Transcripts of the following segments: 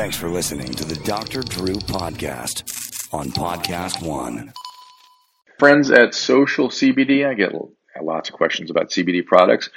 Thanks for listening to the Dr. Drew Podcast on Podcast One. Friends at Social CBD, I get lots of questions about CBD products.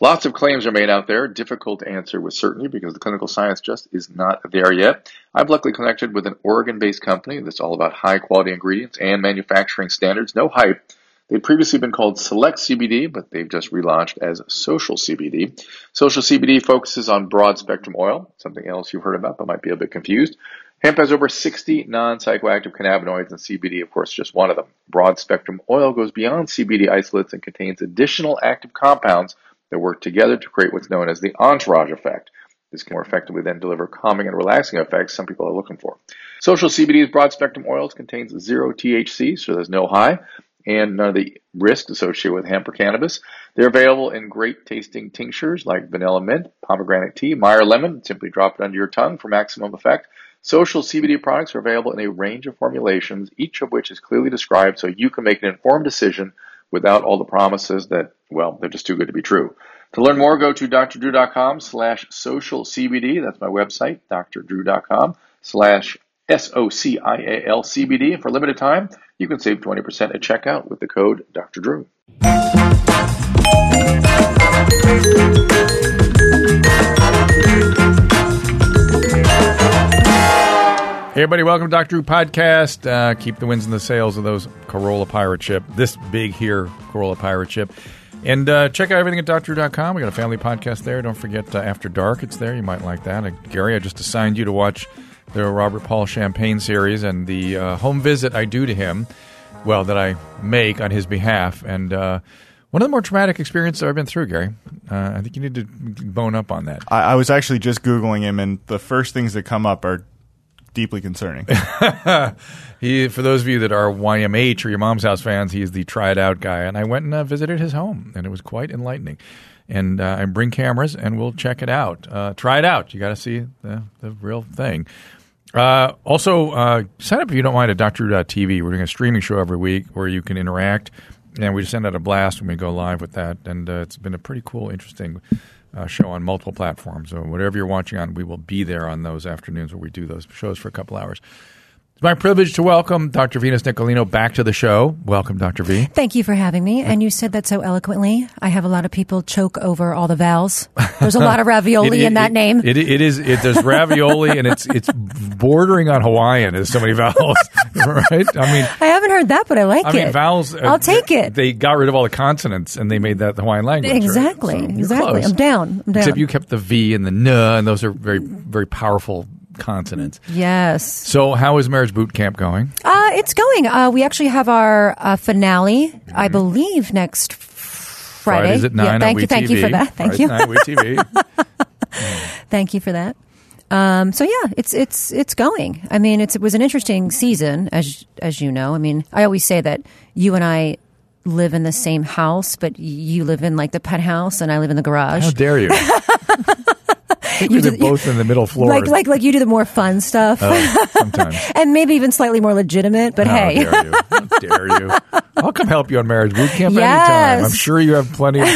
Lots of claims are made out there, difficult to answer with certainty because the clinical science just is not there yet. I've luckily connected with an Oregon based company that's all about high quality ingredients and manufacturing standards. No hype. They'd previously been called Select CBD, but they've just relaunched as Social CBD. Social CBD focuses on broad spectrum oil, something else you've heard about but might be a bit confused. Hemp has over 60 non psychoactive cannabinoids, and CBD, of course, just one of them. Broad spectrum oil goes beyond CBD isolates and contains additional active compounds that work together to create what's known as the entourage effect. This can more effectively then deliver calming and relaxing effects some people are looking for. Social CBD's broad spectrum oils contains zero THC, so there's no high and none of the risks associated with hemp or cannabis. They're available in great tasting tinctures like vanilla mint, pomegranate tea, Meyer lemon. Simply drop it under your tongue for maximum effect. Social CBD products are available in a range of formulations, each of which is clearly described so you can make an informed decision without all the promises that, well, they're just too good to be true. To learn more, go to drdrew.com slash social CBD. That's my website, drdrew.com slash S-O-C-I-A-L CBD. And for a limited time, you can save 20% at checkout with the code Dr. Drew. Hey everybody, welcome to Dr. Drew Podcast. Uh, keep the wins and the sales of those Carolla pirate ship. This big here Carolla pirate ship. And uh, check out everything at drdrew.com. We got a family podcast there. Don't forget uh, After Dark. It's there. You might like that. Uh, Gary, I just assigned you to watch the Robert Paul Champagne series and the uh, home visit I do to him. Well, that I make on his behalf. And uh, one of the more traumatic experiences I've been through, Gary. Uh, I think you need to bone up on that. I, I was actually just Googling him, and the first things that come up are deeply concerning. he, for those of you that are YMH or your mom's house fans, he is the tried out guy. And I went and uh, visited his home, and it was quite enlightening. And uh, I bring cameras, and we'll check it out. Uh, try it out. You got to see the, the real thing. Uh, also, uh, sign up if you don't mind at DrDrew.tv. We're doing a streaming show every week where you can interact, and we just send out a blast when we go live with that. And uh, it's been a pretty cool, interesting uh, show on multiple platforms. So whatever you're watching on, we will be there on those afternoons where we do those shows for a couple hours. It's my privilege to welcome Dr. Venus Nicolino back to the show. Welcome, Dr. V. Thank you for having me. And you said that so eloquently. I have a lot of people choke over all the vowels. There's a lot of ravioli It- it- in that it- name. It, it is. It, there's ravioli, and it's it's bordering on Hawaiian. There's so many vowels, right? I mean, I haven't heard that, but I like I it. mean, vowels. uh, I'll take it. They got rid of all the consonants, and they made that the Hawaiian language. right? exactly. So exactly. I'm down. I'm down. Except you kept the V and the N, and those are very very powerful consonants. yes. So, how is marriage boot camp going? Uh, it's going. Uh, we actually have our uh, finale, I believe, next Friday. Fridays at nine. Yeah, thank you. Thank you for that. Thank Fridays you. at. Thank you for that. Um, so yeah, it's it's it's going. I mean, it's, it was an interesting season, as as you know. I mean, I always say that you and I live in the same house, but you live in like the penthouse, and I live in the garage. How dare you? I think we You do- both in the middle floor. like like like you do the more fun stuff, Oh, sometimes. and maybe even slightly more legitimate. But How hey, dare you? How dare you? I'll come help you on marriage boot camp Yes. anytime. I'm sure you have plenty of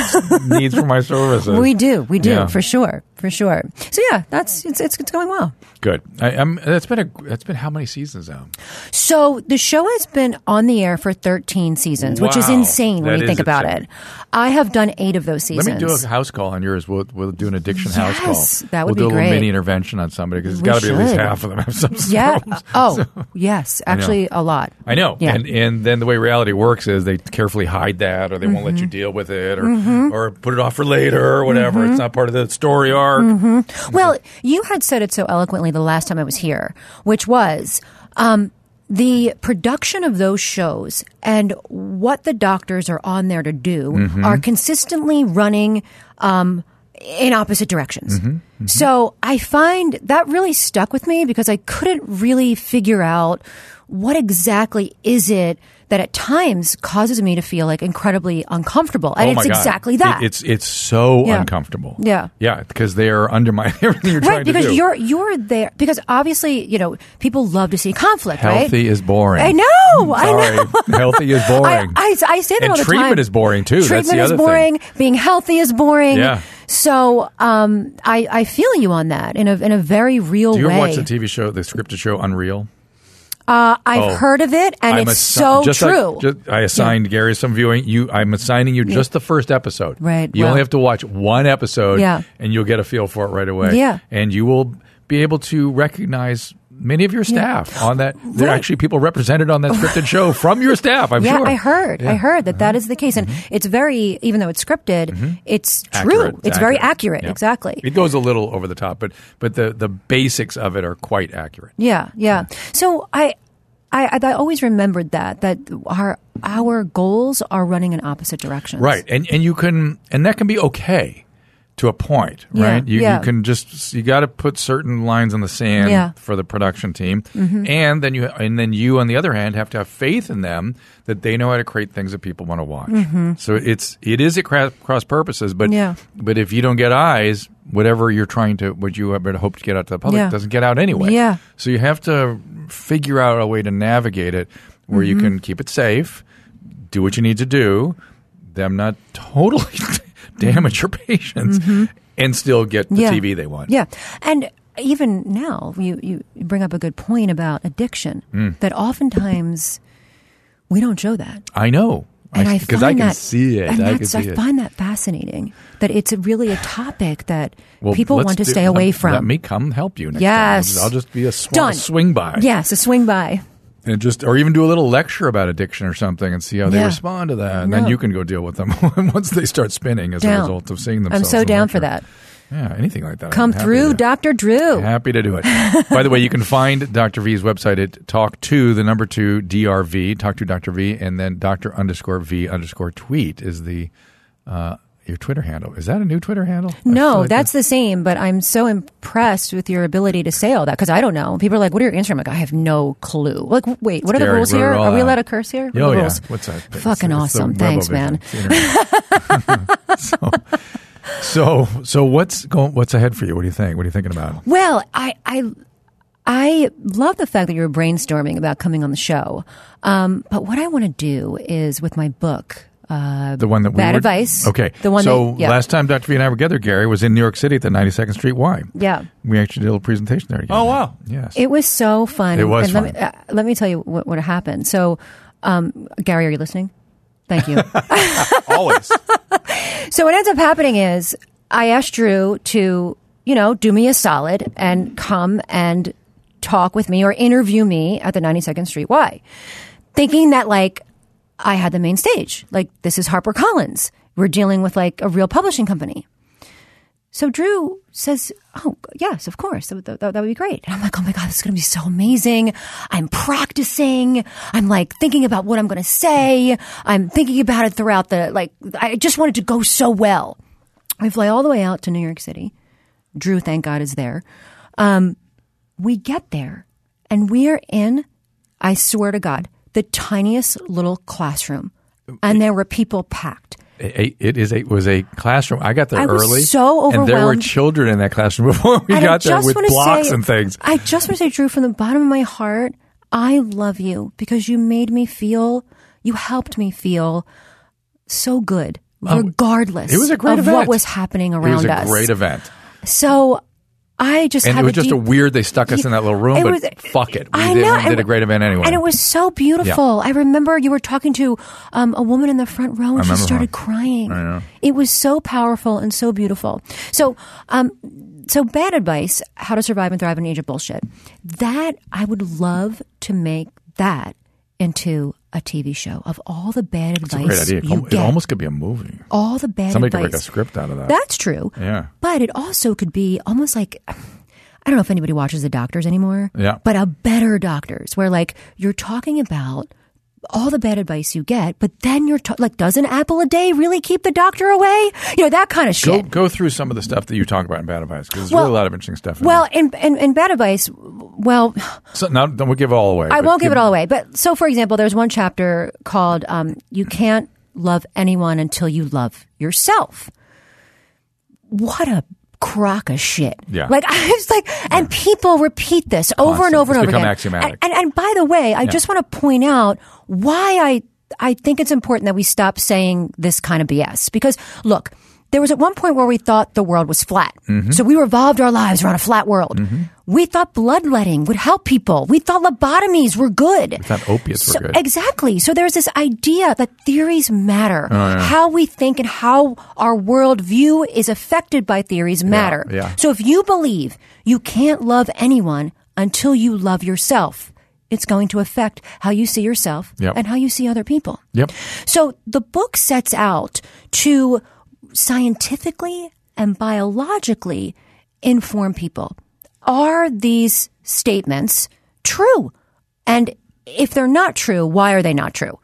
needs for my services. we do, we do Yeah. for sure, for sure. So yeah, that's it's it's, it's going well. Good. I, I'm, that's been a. That's been how many seasons now? So the show has been on the air for 13 seasons, which is Wow. insane when That you think about insane. it. I have done eight of those seasons. Let me do a house call on yours. We'll we'll do an addiction house Yes, call. that would we'll be do a mini intervention on somebody because it's got to be at least half of them have some yeah. problems. Oh, yes. Actually, a lot. I know. Yeah. And and then the way reality works is they carefully hide that or they won't let Mm-hmm. you deal with it or or put it off for later or whatever. It's not part of the story arc. Mm-hmm. Well, you had said it so eloquently the last time I was here, which was um, the production of those shows and what the doctors are on there to do Mm-hmm. are consistently running um, in opposite directions. Mm-hmm. So I find that really stuck with me because I couldn't really figure out what exactly is it that at times causes me to feel like incredibly uncomfortable. And oh it's God. exactly that. It- it's it's so Yeah. uncomfortable. Yeah. Yeah, because they are undermining everything you're right trying to because you're you're there because obviously you know people love to see conflict right Healthy is boring. i know i know Healthy is boring. I, I, I say that And all the treatment time. is boring, too. That's Treatment the is other thing. boring. Being healthy is boring. Yeah. So um, I, I feel you on that in a in a very real Do you way. ever watch the TV show, the scripted show Unreal? Uh, I've Oh. heard of it, and I'm it's assi- so just like- true. just- I assigned Gary some viewing. You, I'm assigning you just the first episode. Right, You well- only have to watch one episode. Yeah. And you'll get a feel for it right away. Yeah. And you will be able to recognize many of your staff on that. There are actually people represented on that scripted show from your staff. I'm sure. yeah, sure. I heard. Yeah. Uh-huh. I heard that that is the case, and it's very. Even though it's scripted, it's true. Mm-hmm. Accurate. It's, very accurate. Yeah. Exactly. It goes a little over the top, but but the the basics of it are quite accurate. Yeah, yeah. So I, I, I always remembered that that our our goals are running in opposite directions. Right, and and you can, and that can be okay to a point, Yeah, right? You, yeah. you can just you got to put certain lines in the sand Yeah. Mm-hmm. for the production team, and then you and then you on the other hand have to have faith in them that they know how to create things that people want to watch. So it's it is at cross purposes, but Mm-hmm. But if you don't get eyes, whatever you're trying to what you hope to get out to the public doesn't get out anyway. Yeah. So you have to figure out a way to navigate it where you Mm-hmm. can keep it safe, do what you need to do, them not totally damage your patients, and still get the Yeah. TV they want. Yeah, and even now, you you bring up a good point about addiction. Mm. That oftentimes we don't show that. I know. And I, because find I can that, see it. And I can that's, see I it. find that fascinating. That it's really a topic that Well, people want to do- stay away let- from. Let me come help you next Yes. time. I'll just, be a sw- swing by. Yes, a swing by. And just or even do a little lecture about addiction or something and see how they Yeah. respond to that, and then No. you can go deal with them once they start spinning as a result of seeing them. I'm themselves. so in down for lecture. that. Yeah, anything like that. Come I'm happy through, to- Doctor Drew. Happy to do it. By the way, you can find Dr. V's website at talk to the number two DRV, talk to Dr. V, and then Dr. underscore V underscore tweet is the uh, your Twitter handle. Is that a new Twitter handle? No, like that's the same, but I'm so impressed with your ability to say all that because I don't know. People are like, "What are your Instagram?" I'm like, I have no clue. Like, wait, what are the rules it here? Are we allowed to curse here? Oh yeah, what's that? Fucking it's awesome. Thanks, man. It's the internet. so, so, so what's going? What's ahead for you? What do you think? What are you thinking about? Well, I, I, I love the fact that you were brainstorming about coming on the show. Um, but what I want to do is with my book. Uh, The one that we Bad were- Advice. Okay, The one So that- yeah. last time Dr. V and I were together, Gary was in New York City at the 92nd Street Y. yeah. We actually did a little presentation there. Together. Oh, wow. Yes. It was so fun. It was and Let me, uh, let me tell you what, what happened. So, um, Gary, are you listening? Thank you. Always. So what ends up happening is I asked Drew to, you know, do me a solid and come and talk with me or interview me at the 92nd Street Y, thinking that like I had the main stage. Like this is HarperCollins. We're dealing with like a real publishing company. So Drew says, "Oh yes, of course, that, would- that, that would be great." And I'm like, "Oh my god, this is going to be so amazing!" I'm practicing. I'm like thinking about what I'm going to say. I'm thinking about it throughout the like. I just wanted to go so well. I fly all the way out to New York City. Drew, thank God, is there. Um, we get there, and we are in. I swear to God, the tiniest little classroom, and there were people packed. a, it is a was a classroom. I got there I was early, so overwhelmed. and there were children in that classroom before we And got there with blocks say- and things. I just want to say, Drew, from the bottom of my heart, I love you because you made me feel, you helped me feel so good, oh, regardless Oh, It was a great of event. what was happening around us. it was a us. great event, So I just and had it was a just a weird. They stuck us in that little room, It but was- fuck it, we I did, know, we did a and- great event anyway. And it was so beautiful. I remember you were talking to um, a woman in the front row and she started her. crying. I know. It was so powerful and so beautiful. So, um, so bad advice: how to survive and thrive in an age of bullshit. That I would love to make that into a TV show of all the bad It's a advice great idea. It you It get. almost could be a movie. all the bad advice. Somebody could advice. make a script out of that. That's true. Yeah. But it also could be almost like I don't know if anybody watches the doctors anymore. Yeah. But a better doctors where like you're talking about all the bad advice you get, but then you're like, does an apple a day really keep the doctor away? You know that kind of Go shit. go through some of the stuff that you talk about in Bad Advice because there's Well- really a lot of interesting stuff. In well, in, in in bad advice, well, so now don't give it all away. I won't give it all away. But so, for example, there's one chapter called um, "You Can't Love Anyone Until You Love Yourself." What a crock of shit! Yeah. like I was like, and people repeat this over and Constant. over and It's over become again. axiomatic. And, and, and by the way, I just want to point out why I I think it's important that we stop saying this kind of BS because look. there was at one point where we thought the world was flat. Mm-hmm. So we revolved our lives around a flat world. We thought bloodletting would help people. We thought lobotomies were good. We thought opiates were good. Exactly. So there's this idea that theories matter. Oh, How we think and how our worldview is affected by theories matter. yeah. So if you believe you can't love anyone until you love yourself, it's going to affect how you see yourself Yep. and how you see other people. Yep. So the book sets out to scientifically and biologically inform people. Are these statements true? And if they're not true, why are they not true?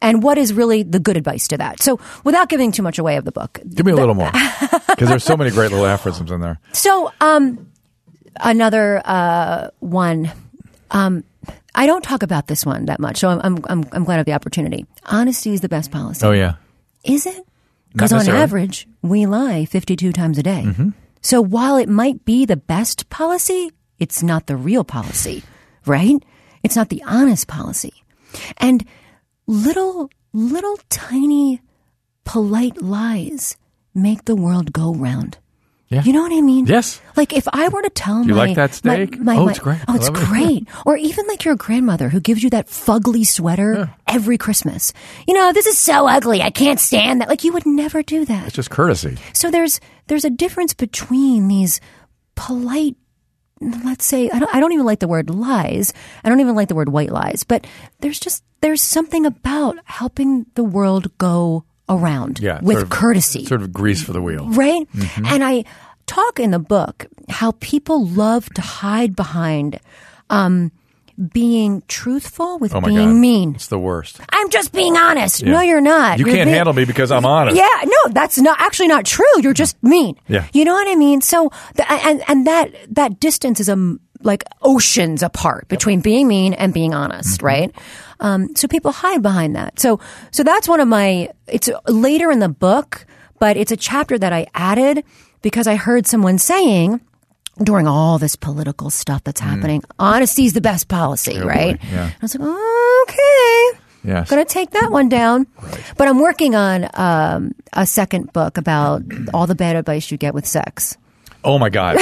And what is really the good advice to that? So, without giving too much away of the book, Give me a little more because there's so many great little aphorisms in there. so, um, another uh, one. Um, I don't talk about this one that much, so I'm, I'm, I'm, I'm glad of the opportunity. Honesty is the best policy. Oh yeah. Is it? Because on average, we lie 52 times a day. Mm-hmm. So while it might be the best policy, it's not the real policy, right? It's not the honest policy. And little, little tiny polite lies make the world go round. Yeah. You know what I mean? Yes. Like if I were to tell you my, like that steak? my- Oh, my- it's great. Oh, it's love it. great. or even like your grandmother who gives you that fugly sweater every Christmas. You know, this is so ugly. I can't stand that. Like you would never do that. It's just courtesy. So there's there's a difference between these polite let's say I don't, I don't even like the word lies. I don't even like the word white lies, but there's just there's something about helping the world go around Yeah. with sort of- courtesy Sort of grease for the wheel. right? Mm-hmm. And I talk in the book how people love to hide behind um, being truthful with Oh being god. mean. It's the worst. I'm just being honest. Yeah. No, you're not. You You're can't being- handle me because I'm honest. Yeah, no, that's not actually not true. You're just mean. Yeah. you know what I mean. So, the, and and that that distance is um like oceans apart between being mean and being honest, Mm-hmm. right? Um, so people hide behind that. So, so that's one of my. It's later in the book, but it's a chapter that I added because I heard someone saying during all this political stuff that's happening, honesty is the best policy, Mm. Oh, right? Yeah. I was like, okay. Yes. Going to take that one down. But I'm working on um, a second book about all the bad advice you get with sex. Oh my god.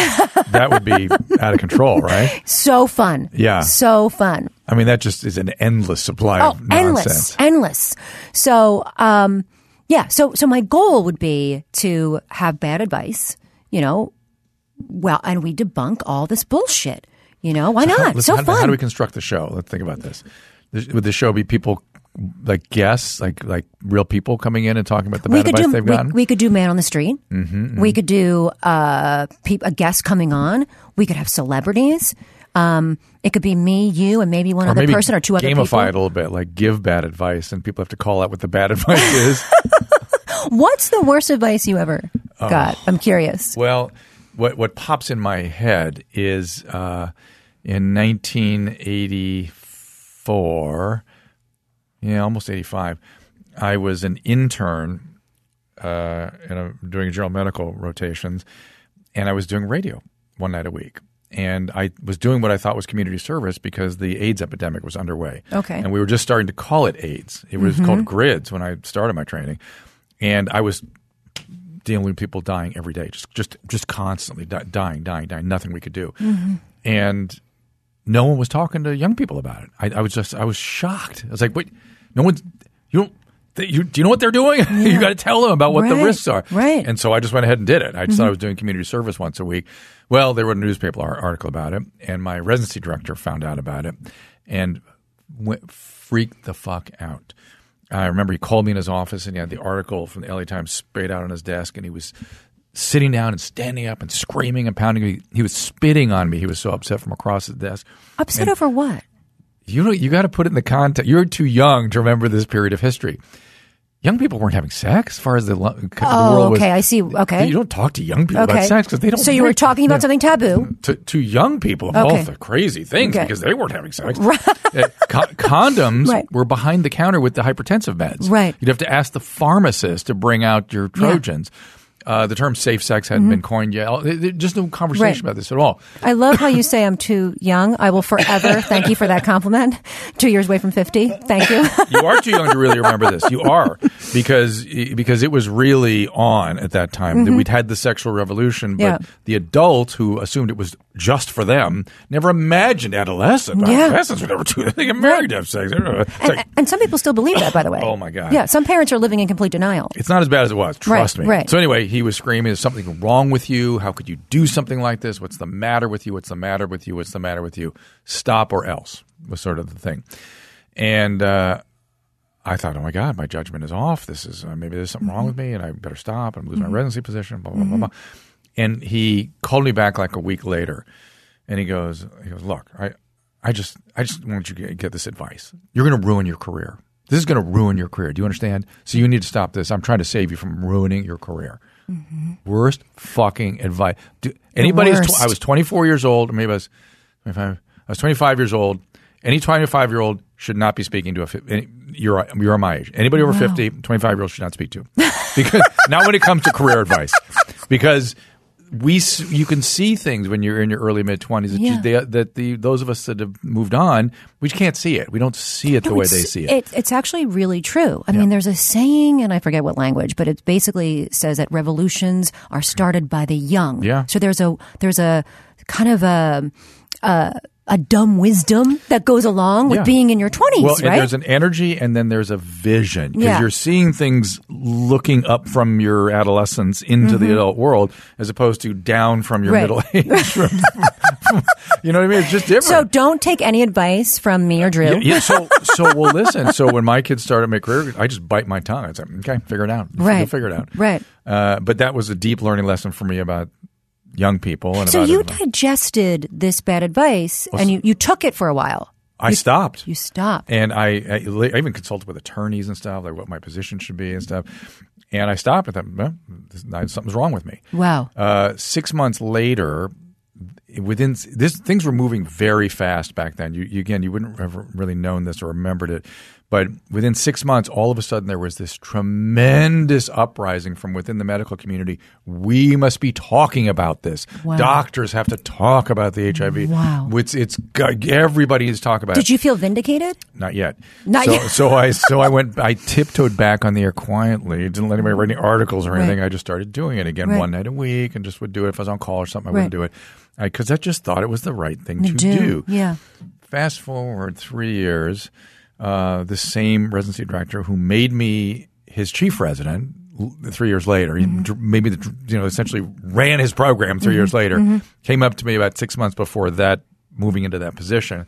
that would be out of control, right? So fun. Yeah. So fun. I mean, that just is an endless supply Oh, of endless. nonsense. Endless. So, um, yeah. So, so my goal would be to have bad advice, you know, well, and we debunk all this bullshit. You know, why not? Listen, so how, fun. How do we construct the show? Let's think about this. Would the show be people like guests, like like real people coming in and talking about the we bad advice do they've we, gotten? we could do man on the street. Mm-hmm, We could do uh, peop a guest coming on. We could have celebrities. Um, it could be me, you, and maybe one or other maybe person or two other gamify people. Gamify it a little bit, like give bad advice, and people have to call out what the bad advice is. What's the worst advice you ever Oh. got? I'm curious. Well, what what pops in my head is uh, in 1984, yeah, almost 85. I was an intern uh, in a, doing general medical rotations, and I was doing radio one night a week. And I was doing what I thought was community service because the AIDS epidemic was underway. Okay. And we were just starting to call it AIDS. It was called GRIDS when I started my training. And I was dealing with people dying every day, just just just constantly di- dying, dying, dying. Nothing we could do, mm-hmm. and no one was talking to young people about it. I, I was just I was shocked. I was like, wait, no one's you don't. they- You, do you know what they're doing? you got to tell them about what the risks are. right. And so I just went ahead and did it. I just thought I mm-hmm. was doing community service once a week. Well, they wrote a newspaper article about it, and my residency director found out about it and went freaked the fuck out. I remember he called me in his office and he had the article from the LA Times sprayed out on his desk and he was sitting down and standing up and screaming and pounding me. He was spitting on me. He was so upset from across his desk. Upset over what? You know, you got to put it in the context. You're too young to remember this period of history. Young people weren't having sex, as far as the, the Oh, world was. okay. I see. Okay. You don't talk to young people okay. about sex because they don't. So you were talking about something taboo. to, to young people Okay. all the crazy things Okay. because they weren't having sex. Uh, co- condoms Right. were behind the counter with the hypertensive meds. Right. You'd have to ask the pharmacist to bring out your Trojans. Uh, the term safe sex hadn't been coined yet. Just no conversation Mm-hmm. Right. about this at all. I love how you say I'm too young. I will forever thank you for that compliment. Two years away from 50. Thank you. You are too young to really remember this. You are because because it was really on at that time that we'd had the sexual revolution, but Mm-hmm. Yeah. the adults who assumed it was just for them never imagined adolescence. Yeah. Adolescents would never that. They get married to have sex. And, like- and some people still believe that, by the way. Oh, my God. Yeah, some parents are living in complete denial. It's not as bad as it was. Trust Right, me. right. So anyway, he was screaming, "There's something wrong with you. How could you do something like this? What's the matter with you? What's the matter with you? What's the matter with you? Stop or else." Was sort of the thing. And uh, I thought, "Oh my God, my judgment is off. This is uh, maybe there's something wrong with me, and I better stop. I'm losing my residency position." Blah blah blah blah. And he called me back like a week later, and he goes, "He goes, look, I, I just, I just want you to get this advice. You're going to ruin your career. This is going to ruin your career. Do you understand? So you need to stop this. I'm trying to save you from ruining your career. Mm-hmm. Worst fucking advice. Do, anybody? who's worst. I was 24 years old, or maybe I was 25. I was 25 years old. Any 25 year old should not be speaking to a. Any, you're you're my age. Anybody over 50, 25 year old should not speak to. Because not when it comes to career advice, because we you can see things when you're in your early mid 20s that, Yeah. they, that the those of us that have moved on we just can't see it. We don't see it the way they see it. It's actually really true. I mean, there's a saying, and I forget what language, but it basically says that revolutions are started by the young. Yeah. So there's a there's a kind of a a, a dumb wisdom that goes along with Yeah. being in your 20s, Well, right? there's an energy and then there's a vision because Yeah. you're seeing things looking up from your adolescence into the adult world as opposed to down from your Mm-hmm. Right. middle age. You know what I mean? It's just different. so don't take any advice from me or Drew. Yeah, yeah, so so well listen. So when my kids started my career, I just bite my tongue. I said, "Okay, figure it out. Right. You'll figure it out." Right. Uh, but that was a deep learning lesson for me about young people and So you digested this bad advice and you, you took it for a while. I stopped. You stopped. And I, I, I even consulted with attorneys and stuff, like what my position should be and stuff. And I stopped and thought, well, something's wrong with me. Wow. Uh, six months later, within this, things were moving very fast back then. You, you again, you wouldn't have really known this or remembered it, but within six months, all of a sudden, there was this tremendous uprising from within the medical community. We must be talking about this. Wow. Doctors have to talk about the HIV. Wow. it's it's everybody is talking about it. Did you feel vindicated? Not yet. Not so, yet. so I so I went. I tiptoed back on the air quietly. Didn't let anybody write any articles or Right. anything. I just started doing it again Right. one night a week, and just would do it if I was on call or something. I Right. wouldn't do it because I, just thought it was the right thing to do. do. Yeah. Fast forward three years, uh, the same residency director who made me his chief resident three years later, he Mm-hmm. maybe the, you know essentially ran his program 3 years later, Mm-hmm. came up to me about six months before that, moving into that position.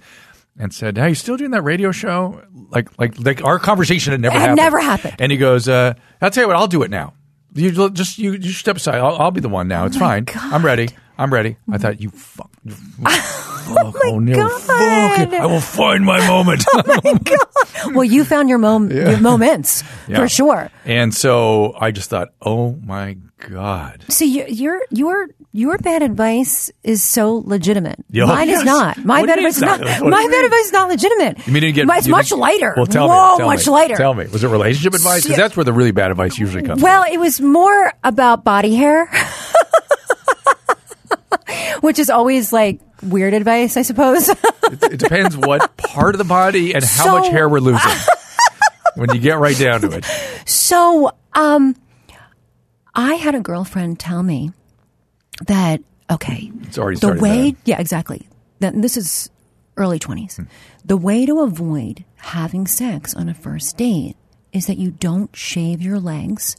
And said, "Hey, you still doing that radio show? Like, like, like our conversation had never It had happened. never happened. And he goes, uh, "I'll tell you what, I'll do it now. You just you, you step aside. I'll, I'll be the one now. It's fine. I'm ready. I'm ready." I thought, "You fuck, you fuck, oh O'Neill, fuck it. I will find my moment." Oh my god! Well, you found your, mom- your moments Yeah. for sure. And so I just thought, "Oh my god." See, your your your your bad advice is so legitimate. Yeah, Mine yes. is not. My What bad advice is not. What My bad advice is not legitimate. You mean to get? It's you much didn't- lighter. Well, tell Whoa, me. Tell much me. lighter. Tell me. Was it relationship advice? Because that's where the really bad advice usually comes. Well, it was more about body hair, which is always like weird advice, I suppose. It, it depends what part of the body and how So- much hair we're losing. when you get right down to it. So, um, I had a girlfriend tell me that okay, It's already the way, bad. yeah, exactly. That this is early twenties. The way to avoid having sex on a first date is that you don't shave your legs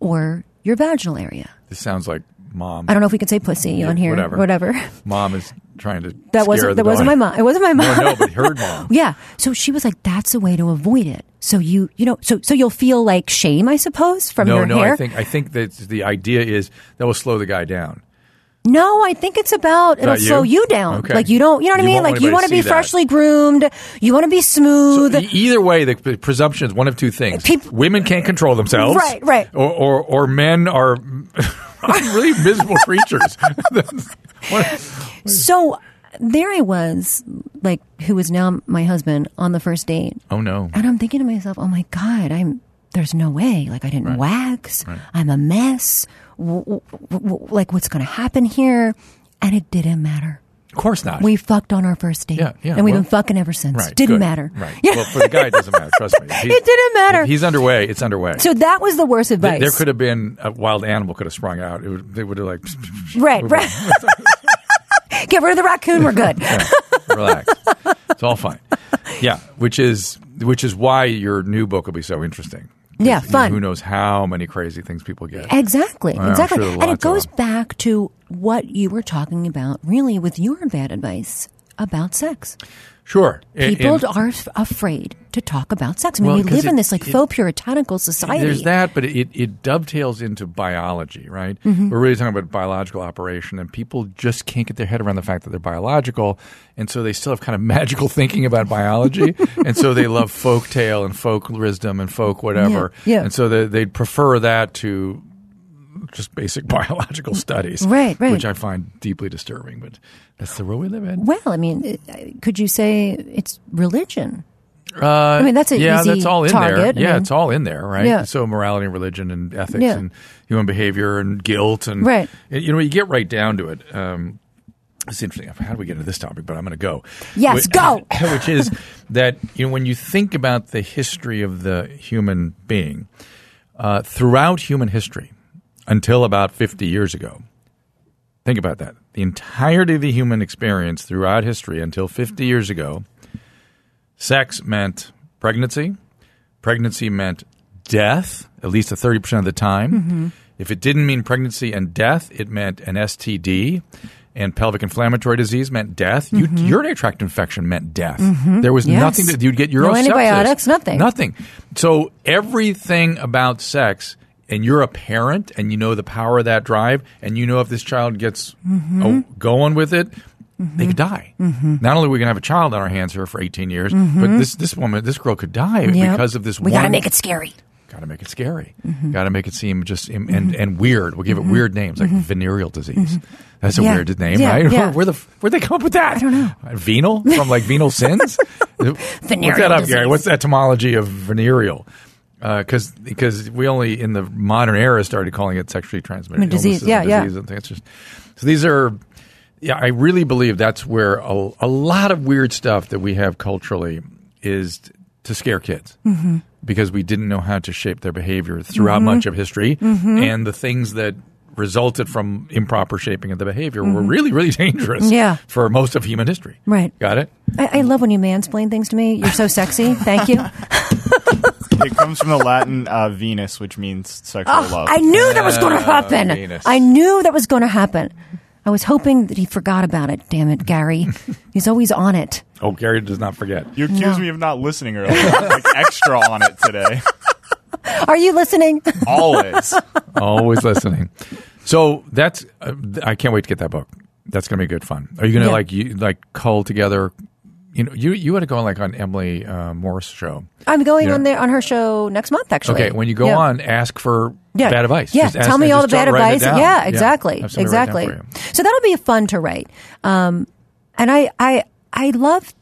or your vaginal area. This sounds like mom. I don't know if we can say pussy on here. whatever. Whatever. Mom is trying to. That wasn't that wasn't my mom. It wasn't my mom. No, no, but her mom. Yeah. So she was like, "That's a way to avoid it." So you, you know, so so you'll feel like shame, I suppose, from No, your no. hair. I think I think that the idea is that will slow the guy down. No, I think it's about it'll About you? slow you down. Okay. Like you don't, you know what I mean? Like you want to be that. freshly groomed. You want to be smooth. E- Either way, the presumption is one of two things: Peop- women can't control themselves, Right, right. or or, or men are really miserable creatures. So there I was, like who is now my husband on the first date, oh no! and I'm thinking to myself, "Oh my god, I'm there's no way. Like I didn't wax. I'm a mess. W- w- w- like what's going to happen here? And it didn't matter. Of course not. We fucked on our first date. Yeah, yeah, And we've well- been fucking ever since. right. Didn't good. matter. Right. Yeah. Well, for the guy, it doesn't matter. Trust me. He- it didn't matter. He's underway, it's underway. so that was the worst advice. there could have been a wild animal could have sprung out. It would, they would have like right, right. Get rid of the raccoon. We're good. Yeah, relax. It's all fine. Yeah, which is which is why your new book will be so interesting. Yeah, You- fun. Who knows how many crazy things people get? Exactly. I'm exactly. sure and it goes back to what you were talking about, really, with your bad advice about sex. Sure. People and are afraid to talk about sex. I mean, Well, we live in this like it- faux puritanical society. There's that, but it, it dovetails into biology, right? Mm-hmm. We're really talking about biological operation, and people just can't get their head around the fact that they're biological, and so they still have kind of magical thinking about biology, and so they love folk tale and folk wisdom and folk whatever, Yeah, yeah. and so they, they'd prefer that to just basic biological studies, Right, right. Which I find deeply disturbing, but that's the world we live in. Well, I mean, could you say it's religion? Uh, I mean, that's an yeah, that's all in target. there. I Yeah, mean- it's all in there, right? Yeah. So morality and religion and ethics Yeah. and human behavior and guilt and Right. You know, you get right down to it. Um, it's interesting. How do we get into this topic? But I'm going to go. Yes, Wh- go! Which is that you know when you think about the history of the human being uh, throughout human history until about 50 years ago. Think about that. The entirety of the human experience throughout history until 50 years ago, sex meant pregnancy. Pregnancy meant death, at least a 30% of the time. Mm-hmm. If it didn't mean pregnancy and death, it meant an STD. And pelvic inflammatory disease meant death. You, urinary tract infection meant death. There was Mm-hmm. Yes. nothing that you'd get No antibiotics, nothing. Nothing. So everything about sex, and you're a parent, and you know the power of that drive, and you know if this child gets Mm-hmm. oh, going with it, they could die. Not only are we going to have a child on our hands here for 18 years, but this this woman, this girl could die Mm-hmm. Yep. because of this. We one, got to make it scary. Got to make it scary. Mm-hmm. Got to make it seem just and, and, and weird. We'll give it weird names like venereal disease. That's a Mm-hmm. Yeah. weird name, Yeah, right? yeah. Where, where the where'd they come up with that? I don't know. Venal from like venal sins. Look Venereal that up, disease. Gary. What's the etymology of venereal? Because because we only in the modern era started calling it sexually transmitted I mean, disease. Yeah, and yeah. so these are. Yeah, I really believe that's where a, a lot of weird stuff that we have culturally is t- to scare kids Mm-hmm. because we didn't know how to shape their behavior throughout much of history, Mm-hmm. and the things that resulted from improper shaping of the behavior were really, really dangerous. Mm-hmm. Yeah. for most of human history. Right. Got it? I, I love when you mansplain things to me. You're so sexy. Thank you. it comes from the Latin uh, Venus, which means sexual love. Oh, I knew that was going to happen. Venus. I knew that was going to happen. I was hoping that he forgot about it. Damn it, Gary. He's always on it. Oh, Gary does not forget. you accused me of not listening earlier. I'm, like extra on it today. Are you listening? Always. Always listening. So that's. Uh, I can't wait to get that book. That's going to be good fun. Are you going to Yeah. like you like cull together? You know, you you had to go on like on Emily uh, Morse show. I'm going Yeah. on there on her show next month. Actually. Okay, when you go Yeah. on, ask for Yeah. bad advice. Yeah, ask- tell me all the bad advice. Yeah, exactly, have somebody write it down exactly. So that'll be fun to write. Um, and I, I, I love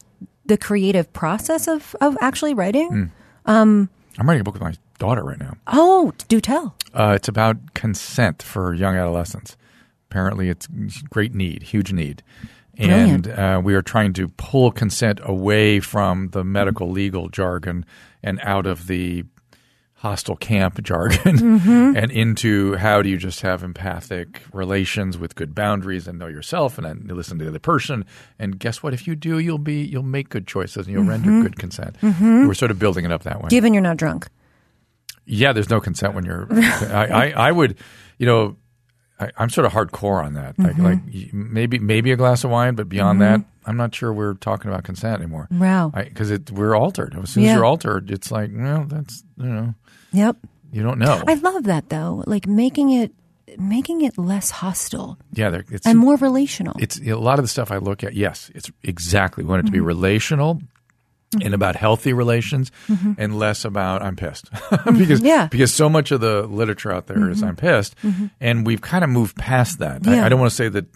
the creative process of of actually writing. um I'm writing a book with my daughter right now. Oh, do tell. Uh, it's about consent for young adolescents. Apparently, it's great need, huge need. And uh, we are trying to pull consent away from the medical legal jargon and out of the hostile camp jargon mm-hmm. and into how do you just have empathic relations with good boundaries and know yourself and then listen to the other person. And guess what? If you do you'll be you'll make good choices and you'll render mm-hmm. good consent. Mm-hmm. We're sort of building it up that way. Given you're not drunk. yeah, there's no consent when you're. I, I, I would, you know, I, I'm sort of hardcore on that. Like, mm-hmm. like maybe maybe a glass of wine, but beyond mm-hmm. that, I'm not sure we're talking about consent anymore. Wow. Because we're altered. As soon as you're altered, it's like, well, that's you know, Yep. you don't know. I love that though. Like making it, making it less hostile yeah, it's and more relational. it's a lot of the stuff I look at. Yes, it's exactly. We want it to be mm-hmm. Mm-hmm. and about healthy relations, and less about I'm pissed because Mm-hmm. Yeah. Mm-hmm. because so much of the literature out there is I'm pissed, and we've kind of moved past that. I, Yeah. I don't want to say that.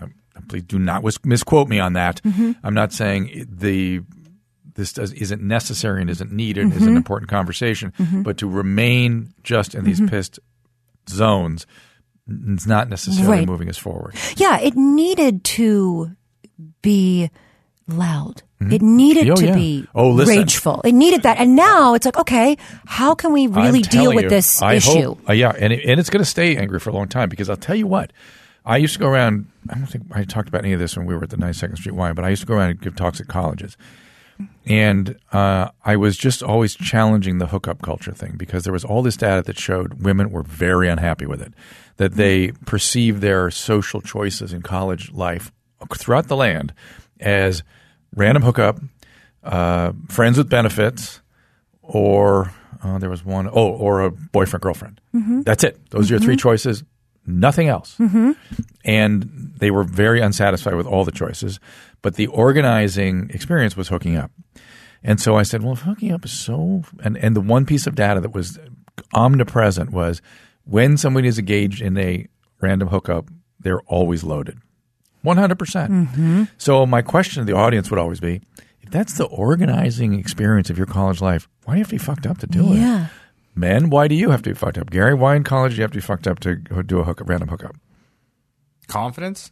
um, Please do not misquote me on that. Mm-hmm. I'm not saying the this does, isn't necessary and isn't needed, is an important conversation, but to remain just in these pissed zones is not necessarily Right. moving us forward. Yeah, it needed to be loud. It needed Oh, to yeah. be Oh, listen. rageful. It needed that. And now it's like, okay, how can we really deal with you, this I issue? Hope, uh, yeah, and it, and it's going to stay angry for a long time because I'll tell you what. I used to go around. I don't think I talked about any of this when we were at the 92nd Street Y, but I used to go around and give talks at colleges, and uh, I was just always challenging the hookup culture thing because there was all this data that showed women were very unhappy with it, that they perceived their social choices in college life throughout the land as random hookup, uh, friends with benefits, or uh, there was one oh or a boyfriend girlfriend. That's it. Those are your three choices. Nothing else. And they were very unsatisfied with all the choices. But the organizing experience was hooking up. And so I said, well, if hooking up is so, and, and the one piece of data that was omnipresent was when somebody is engaged in a random hookup, they're always loaded. 100%. percent Mm-hmm. So my question to the audience would always be, if that's the organizing experience of your college life, why do you have to be fucked up to do it? Yeah. Men, why do you have to be fucked up? Gary, why in college do you have to be fucked up to do a hookup, random hookup? Confidence?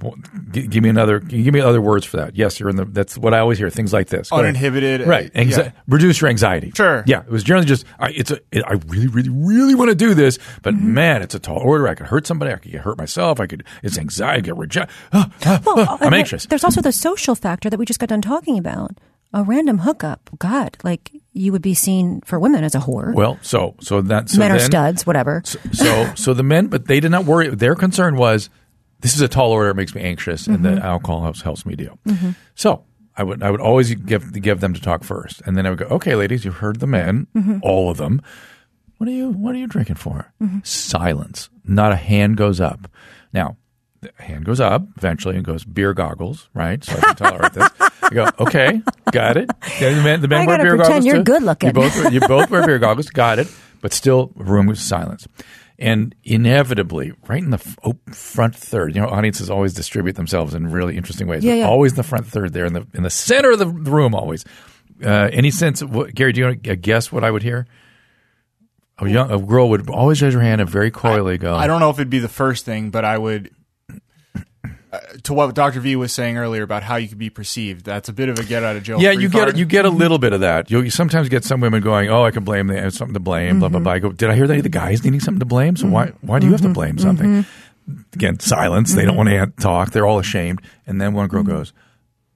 Well, gi- give me another. Give me other words for that. Yes, you're in the. That's what I always hear. Things like this. Go ahead. Uninhibited. Uh, right. Anxi- Yeah. Reduce your anxiety. Sure. Yeah. It was generally just. I, it's a. It, I really, really, really want to do this, but Mm-hmm. man, it's a tall order. I could hurt somebody. I could get hurt myself. I could. It's anxiety. I get rejected. Ah, ah, ah, I'm and anxious. There's also the social factor that we just got done talking about. A random hookup. God, like you would be seen for women as a whore. Well, so so that so Men are studs, whatever. So so the men, but they did not worry. Their concern was this is a tall order. It makes me anxious, and Mm-hmm. the alcohol helps helps me deal. So I would I would always give give them to talk first, and then I would go, okay, ladies, you've heard the men, Mm-hmm. all of them. What are you What are you drinking for? Silence. Not a hand goes up. Now. The hand goes up eventually and goes beer goggles, right? So I can tolerate this. I go, okay, got it. Okay, the men, the men wear beer pretend goggles you're too. good looking. You both, you both wear beer goggles, got it. But still, room was silence. And inevitably, right in the f- front third, you know, audiences always distribute themselves in really interesting ways. Yeah, but yeah. Always in the front third there, in the in the center of the, the room, always. Uh, any sense, what, Gary? Do you want to guess what I would hear? A young a girl would always raise her hand and very coyly go, I don't know if it'd be the first thing, but I would. Uh, to what Dr. V was saying earlier about how you could be perceived, that's a bit of a get out of jail. Yeah, you get card. you get a little bit of that. You, you sometimes get some women going, "Oh, I can blame. Have something to blame." Blah blah mm-hmm. blah. I go, "Did I hear that the guys needing something to blame? So why mm-hmm. why do you have to mm-hmm. blame something?" Again, silence. They don't want to talk. They're all ashamed. And then one girl goes,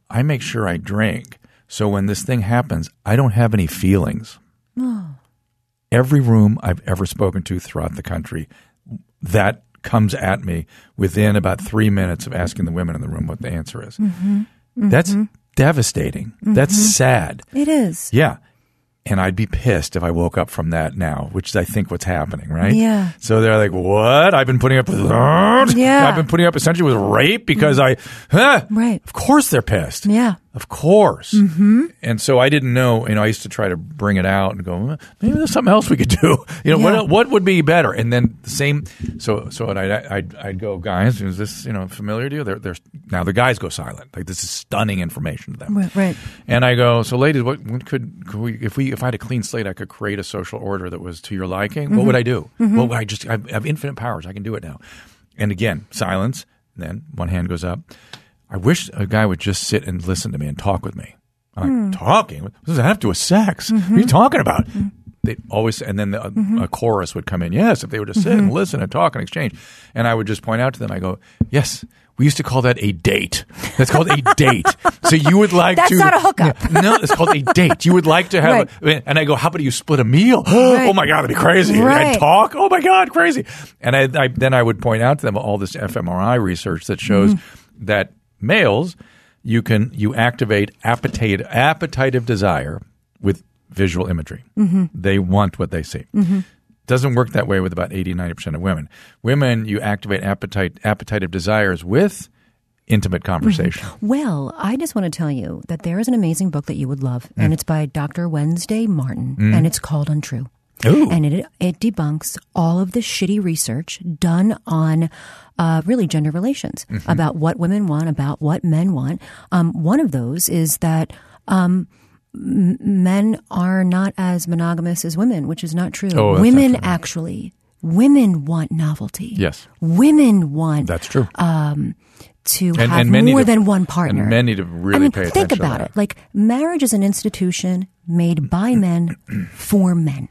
"I make sure I drink, so when this thing happens, I don't have any feelings." Oh. Every room I've ever spoken to throughout the country, that comes at me within about three minutes of asking the women in the room what the answer is. Mm-hmm. That's mm-hmm. devastating. That's mm-hmm. sad. It is. Yeah. And I'd be pissed if I woke up from that now, which is, I think, what's happening, right? Yeah. So they're like, what? I've been putting up with? Yeah. I've been putting up essentially with rape because I, huh? Right. Of course they're pissed. Yeah. Of course. Mm-hmm. And so I didn't know, you know, I used to try to bring it out and go, maybe there's something else we could do. You know, Yeah. what what would be better? And then the same, so so I'd, I'd, I'd go, guys, is this, you know, familiar to you? They're, they're, now the guys go silent. Like this is stunning information to them. Right, right. And I go, so ladies, what, what could, could we, if we, if I had a clean slate, I could create a social order that was to your liking. What would I do? Well, I just, I have infinite powers. I can do it now. And again, silence. Then one hand goes up. I wish a guy would just sit and listen to me and talk with me. I'm like, hmm. talking? What does that have to do with sex? What are you mm-hmm. talking about? Mm-hmm. They always, and then the, a, a chorus would come in. Yes, if they would just sit and listen and talk and exchange. And I would just point out to them, I go, yes, we used to call that a date. That's called a date. So you would like That's to. not a hookup. Yeah, no, it's called a date. You would like to have, a, and I go, how about you split a meal? Oh my God, that'd be crazy. Right. And talk. Oh my God, crazy. And I, I, then I would point out to them all this fMRI research that shows Mm-hmm. that males, you can, you activate appetite, appetitive desire with visual imagery. Mm-hmm. They want what they see. Doesn't work that way with about 80, 90% of women. Women, you activate appetite, appetitive desires with intimate conversation. Well, I just want to tell you that there is an amazing book that you would love, Mm. and it's by Dr. Wednesday Martin, and it's called Untrue. Ooh. And it it debunks all of the shitty research done on uh, really gender relations Mm-hmm. about what women want, about what men want. Um, one of those is that um, m- men are not as monogamous as women, which is not true. Oh, women not true. actually, women want novelty. Yes. Women want That's true. to And- have and more to- than one partner. and men need to really I mean, pay think about it. Like marriage is an institution made by men for men.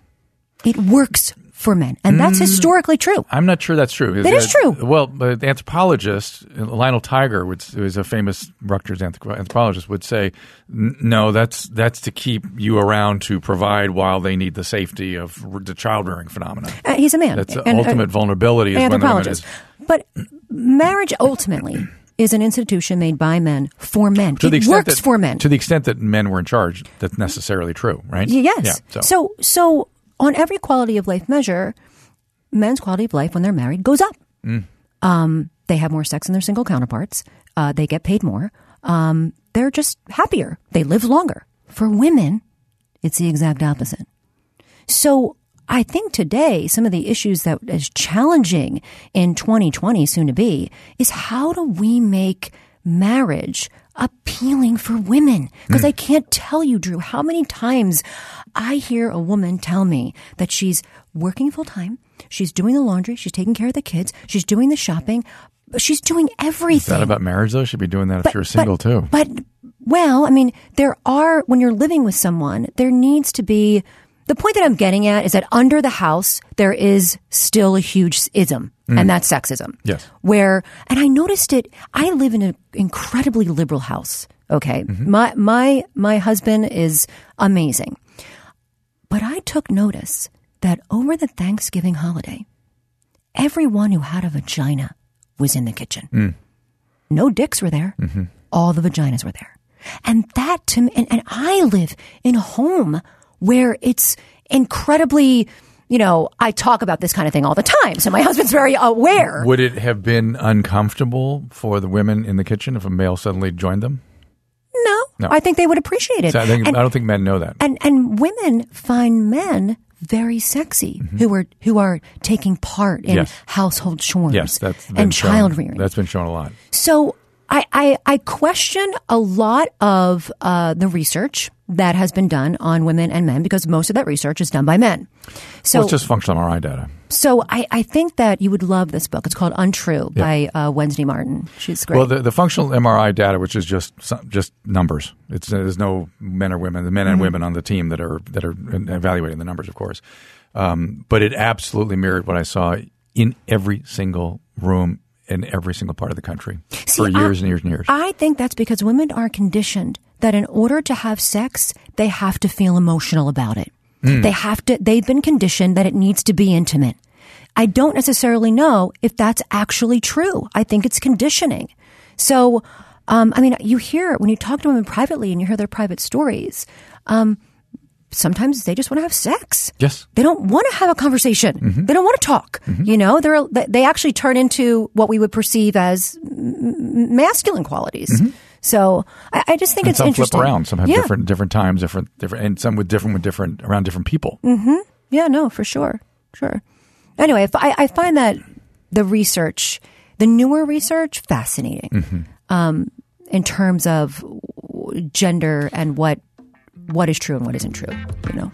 It works for men, and that's historically true. I'm not sure that's true. That is true. Well, but the anthropologist Lionel Tiger, would, who is a famous Rutgers anthropologist, would say, "No, that's that's to keep you around to provide while they need the safety of the childbearing phenomenon. Uh, he's a man. That's the And, uh, ultimate vulnerability is an when the woman anthropologist. is." But marriage ultimately is an institution made by men for men. To the it works that, for men. To the extent that men were in charge, that's necessarily true, right? Yes. Yeah. So, so so on every quality of life measure, men's quality of life when they're married goes up. Mm. Um, they have more sex than their single counterparts. Uh, they get paid more. Um, they're just happier. They live longer. For women, it's the exact opposite. So I think today some of the issues that is challenging in 2020 soon to be is how do we make marriage appealing for women? Because hmm. I can't tell you, Drew, how many times I hear a woman tell me that she's working full time, she's doing the laundry, she's taking care of the kids, she's doing the shopping, she's doing everything. is that about marriage though? She'd be doing that if you're single too. But well, I mean, there are when you're living with someone, there needs to be the point that I'm getting at is that under the house there is still a huge ism, Mm. and that's sexism. Yes. Where and I noticed it. I live in an incredibly liberal house. Okay, mm-hmm. my my my husband is amazing, but I took notice that over the Thanksgiving holiday, everyone who had a vagina was in the kitchen. Mm. No dicks were there. Mm-hmm. All the vaginas were there. And that to me, and, and I live in a home where it's incredibly, you know, I talk about this kind of thing all the time. So my husband's very aware. Would it have been uncomfortable for the women in the kitchen if a male suddenly joined them? No, No. I think they would appreciate it. So I, think, and, I don't think men know that. and and women find men very sexy who are who are taking part in Mm-hmm. Yes. household chores yes, that's and shown. child rearing. That's been shown a lot. So I, I, I question a lot of uh, the research that has been done on women and men because most of that research is done by men. So, well, it's just functional MRI data. so I, I think that you would love this book. It's called Untrue by uh, Wednesday Martin. She's great. Well, the, the functional MRI data, which is just just numbers. It's there's no men or women, the men Mm-hmm. and women on the team that are that are evaluating the numbers, of course. Um, but it absolutely mirrored what I saw in every single room in every single part of the country for I- years and years and years. I think that's because women are conditioned that in order to have sex, they have to feel emotional about it. Hmm. They have to, they've been conditioned that it needs to be intimate. I don't necessarily know if that's actually true. I think it's conditioning. So, um, I mean, you hear when you talk to women privately and you hear their private stories, um, sometimes they just want to have sex. yes. They don't want to have a conversation. Mm-hmm. They don't want to talk. You know, they're they actually turn into what we would perceive as m- masculine qualities. So I, I just think Mm-hmm. And it's some interesting. flip around. Some have yeah. different different times, different different, and some with different with different around different people. Yeah, no, for sure, sure. Anyway, I, I find that the research, the newer research, fascinating Mm-hmm. um, in terms of gender and what what is true and what isn't true. You know.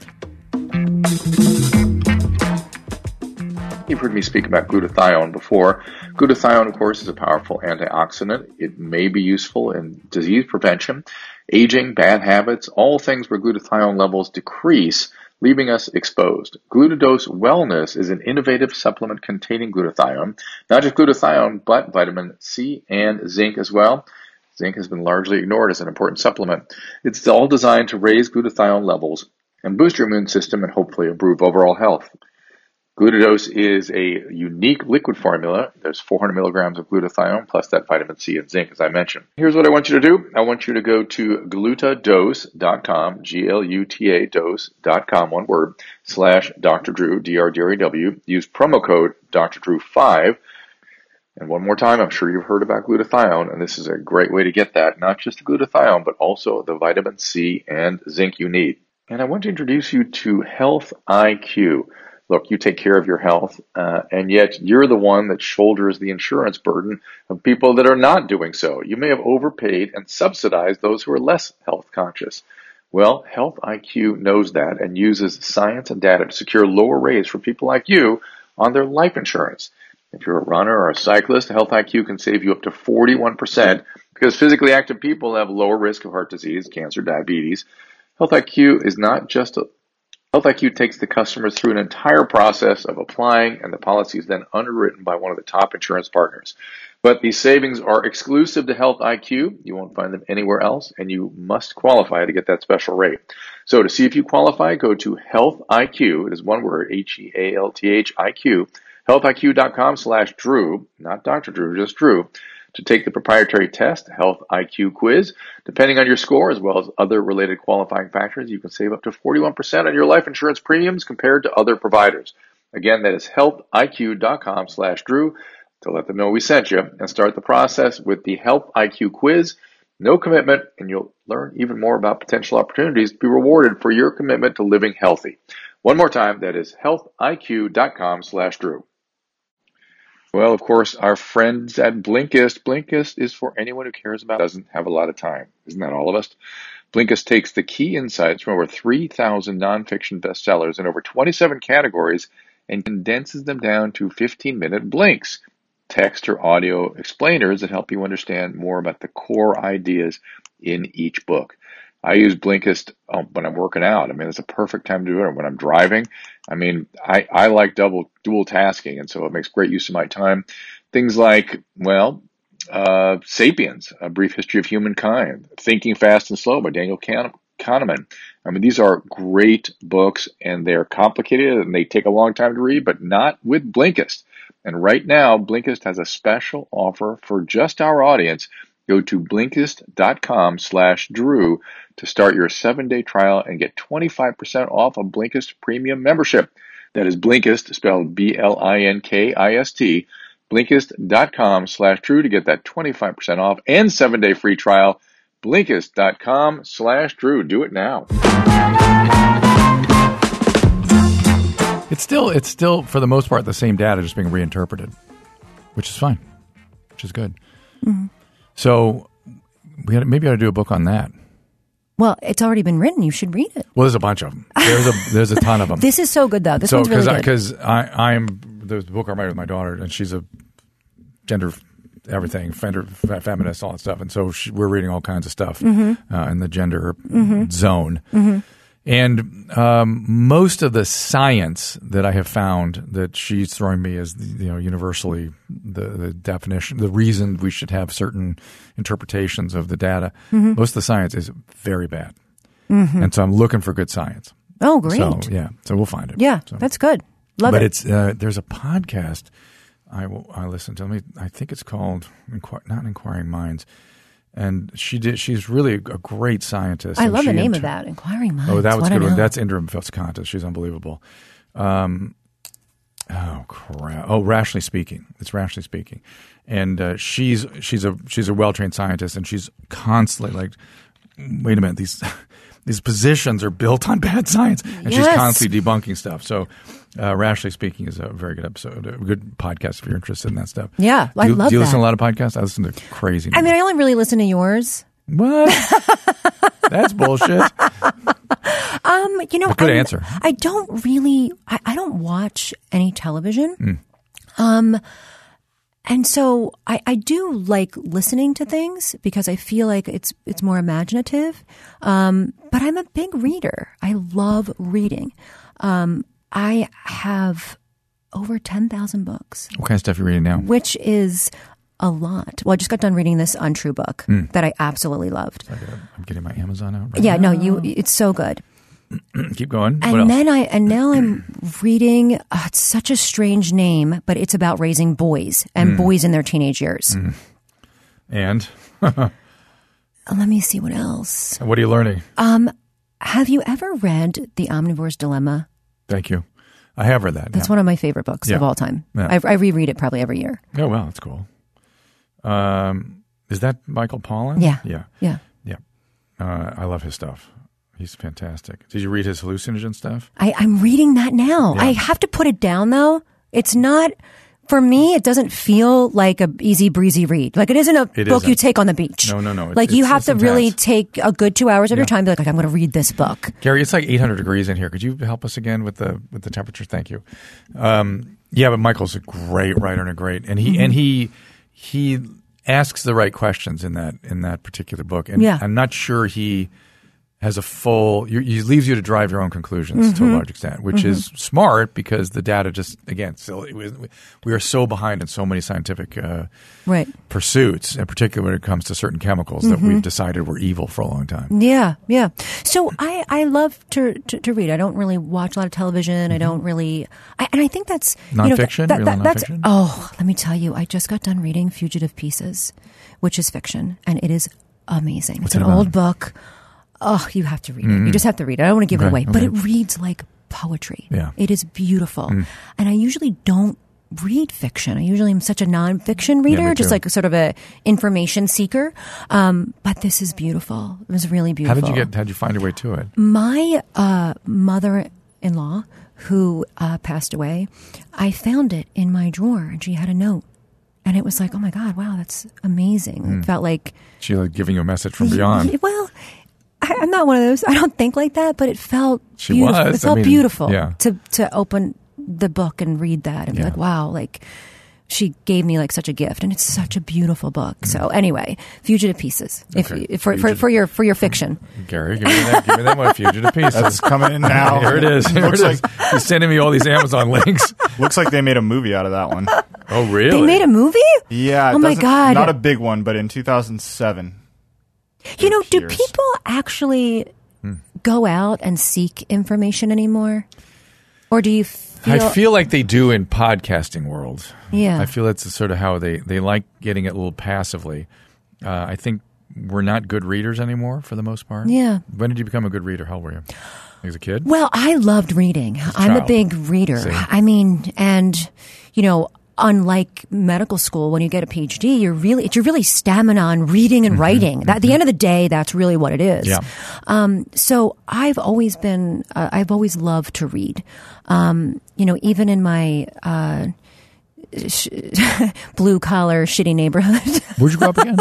You've heard me speak about glutathione before. Glutathione, of course, is a powerful antioxidant. It may be useful in disease prevention, aging, bad habits, all things where glutathione levels decrease, leaving us exposed. Glutadose Wellness is an innovative supplement containing glutathione, not just glutathione, but vitamin C and zinc as well. Zinc has been largely ignored as an important supplement. It's all designed to raise glutathione levels and boost your immune system and hopefully improve overall health. Glutadose is a unique liquid formula. There's 400 milligrams of glutathione plus that vitamin C and zinc, as I mentioned. Here's what I want you to do. I want you to go to glutadose.com, G-L-U-T-A dose.com, one word, slash Dr. Drew, D-R-D-R-E-W. Use promo code Dr. Drew 5. And one more time, I'm sure you've heard about glutathione, and this is a great way to get that, not just the glutathione, but also the vitamin C and zinc you need. And I want to introduce you to Health IQ. Look, you take care of your health, uh, and yet you're the one that shoulders the insurance burden of people that are not doing so. You may have overpaid and subsidized those who are less health conscious. Well, Health IQ knows that and uses science and data to secure lower rates for people like you on their life insurance. If you're a runner or a cyclist, Health IQ can save you up to 41% because physically active people have lower risk of heart disease, cancer, diabetes. Health IQ is not just a Health IQ takes the customers through an entire process of applying, and the policy is then underwritten by one of the top insurance partners. But these savings are exclusive to Health IQ. You won't find them anywhere else, and you must qualify to get that special rate. So to see if you qualify, go to Health IQ. It is one word, H-E-A-L-T-H I-Q, healthiq.com slash Drew, not Dr. Drew, just Drew, to take the proprietary test, Health IQ quiz. Depending on your score, as well as other related qualifying factors, you can save up to 41% on your life insurance premiums compared to other providers. Again, that is healthiq.com slash Drew to let them know we sent you and start the process with the Health IQ quiz. No commitment, and you'll learn even more about potential opportunities to be rewarded for your commitment to living healthy. One more time, that is healthiq.com slash Drew. Well, of course, our friends at Blinkist. Blinkist is for anyone who cares about doesn't have a lot of time. Isn't that all of us? Blinkist takes the key insights from over 3,000 nonfiction bestsellers in over 27 categories and condenses them down to 15 minute blinks, text or audio explainers that help you understand more about the core ideas in each book. I use Blinkist um, when I'm working out. I mean, it's a perfect time to do it. When I'm driving, I mean, I, I like double dual tasking, and so it makes great use of my time. Things like, well, uh, *Sapiens: A Brief History of Humankind*, *Thinking Fast and Slow* by Daniel Kahneman. I mean, these are great books, and they're complicated, and they take a long time to read, but not with Blinkist. And right now, Blinkist has a special offer for just our audience. Go to Blinkist.com slash Drew to start your seven-day trial and get 25% off a Blinkist premium membership. That is Blinkist, spelled B-L-I-N-K-I-S-T, Blinkist.com slash Drew to get that 25% off and seven-day free trial. Blinkist.com slash Drew. Do it now. It's still it's still for the most part the same data just being reinterpreted, which is fine, which is good. Mm-hmm. So we had, maybe I ought to do a book on that. Well, it's already been written. You should read it. Well, there's a bunch of them. There's a there's a ton of them. This is so good, though. This so one's really good. because I, I'm the book I'm writing with my daughter, and she's a gender everything, fender, feminist, all that stuff, and so she, we're reading all kinds of stuff Mm-hmm. uh, in the gender zone. And um, most of the science that I have found that she's throwing me as you know universally the, the definition, the reason we should have certain interpretations of the data. Mm-hmm. Most of the science is very bad, and so I'm looking for good science. oh, great. So yeah, so we'll find it. yeah, So- that's good. Love but it. But it's uh, there's a podcast I will I listen to. Let me I think it's called Inqu- not Inquiring Minds, and she did. She's really a great scientist. I love the name inter- of that. Inquiring Minds. Oh, that was good one. That's Indra Viscontis. She's unbelievable. Um, oh crap! Oh, rationally speaking, it's rationally speaking, and uh, she's she's a she's a well trained scientist, and she's constantly like, wait a minute, these these positions are built on bad science, and she's constantly debunking stuff. So, uh, rationally speaking is a very good episode, a good podcast if you're interested in that stuff. Yeah, do I love Do you listen to a lot of podcasts? I listen to crazy. I mean, I only really listen to yours. what? That's bullshit. Um, you know, But good I, answer. I don't really, I, I don't watch any television. Hmm. Um, and so I, I do like listening to things because I feel like it's it's more imaginative. Um, but I'm a big reader. I love reading. Um, I have over ten thousand books, What kind of stuff are you reading now? which is a lot. Well, I just got done reading this Untrue book Hmm. that I absolutely loved. I'm getting my Amazon out. Right Yeah, no, you. It's so good. Keep going. And then I and now I'm reading. Uh, it's such a strange name, but it's about raising boys and boys in their teenage years. and Uh, Let me see what else. what are you learning? Um, Have you ever read The Omnivore's Dilemma? Thank you. I have read that. That's yeah. one of my favorite books Yeah. of all time. Yeah. I, I reread it probably every year. Oh well, that's cool. Um, is that Michael Pollan? Yeah. yeah, Yeah, yeah. Uh, I love his stuff. He's fantastic. Did you read his hallucinogen stuff? I, I'm reading that now. Yeah. I have to put it down though. It's not for me, it doesn't feel like a easy breezy read. Like it isn't a It book you isn't. take on the beach. No, no, no. It's- Like you have to really take a good two hours of your time. And be like, like I'm going to read this book. Gary, it's like 800 degrees in here. Could you help us again with the with the temperature? Thank you. Um, yeah, but Michael's a great writer and a great, and he Mm-hmm. and he he asks the right questions in that in that particular book. And Yeah. I'm not sure he has a full. you- He leaves you to drive your own conclusions to a Mm-hmm. large extent, which is smart because the data just again, we, we are so behind in so many scientific. Uh, Right. Pursuits, in particular when it comes to certain chemicals that Mm-hmm. we've decided were evil for a long time. Yeah, yeah. So I, I love to, to, to read. I don't really watch a lot of television. I don't really, I, and I think that's you know, Mm-hmm. Nonfiction? that- that- that's nonfiction? oh, let me tell you, I just got done reading Fugitive Pieces, which is fiction, and it is amazing. it's it an old book. Oh, you have to read it. You just have to read it. I don't want to give it Mm-hmm. Okay, away, but it reads like poetry. Yeah. Mm. it is beautiful, and I usually don't read fiction. I usually am such a nonfiction reader, me just like sort of a information seeker. Um, but this is beautiful. It was really How beautiful. did you get? How did you find your way to it? My uh, mother-in-law, who uh, passed away, I found it in my drawer, and she had a note, and it was like, "Oh my God, wow, that's amazing!" Hmm. It felt like, She like giving you a message from beyond. Well, I, I'm not one of those. I don't think like that, but it felt She beautiful. was. It felt I mean, beautiful yeah. to to open the book and read that and be like, "Wow!" Like she gave me like such a gift, and it's such a beautiful book. Mm-hmm. So anyway, Fugitive Pieces, if. Okay. if for, for Fugitive- for your for your fiction. Gary, give me that. Give me that one. Fugitive Pieces. That's coming in now. Here it is. Here looks is. like He's sending me all these Amazon links. looks like they made a movie out of that one. Oh, really? They made a movie. Yeah. Oh my God. Not a big one, but in 2007. You know, do people actually Hmm. go out and seek information anymore, or do you feel? I feel like they do in podcasting world. Yeah. I feel that's sort of how they, they like getting it a little passively. Uh, I think we're not good readers anymore for the most part. Yeah. When did you become a good reader? How old were you? As a kid? Well, I loved reading. I'm a big reader. See? I mean, and you know, unlike medical school, when you get a PhD, you're really you're really stamina on reading and writing. That, at the end of the day, that's really what it is. Yeah. Um, so I've always been, uh, I've always loved to read. Um, you know, even in my uh, sh- blue collar shitty neighborhood. Where'd you grow up again?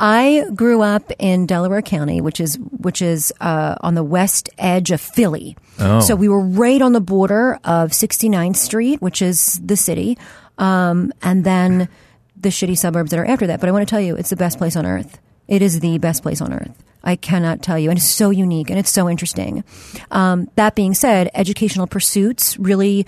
I grew up in Delaware County, which is which is uh, on the west edge of Philly. Oh. So we were right on the border of 69th Street, which is the city, um, and then the shitty suburbs that are after that. But I want to tell you, it's the best place on earth. It is the best place on earth. I cannot tell you, and it's so unique and it's so interesting. Um, that being said, educational pursuits really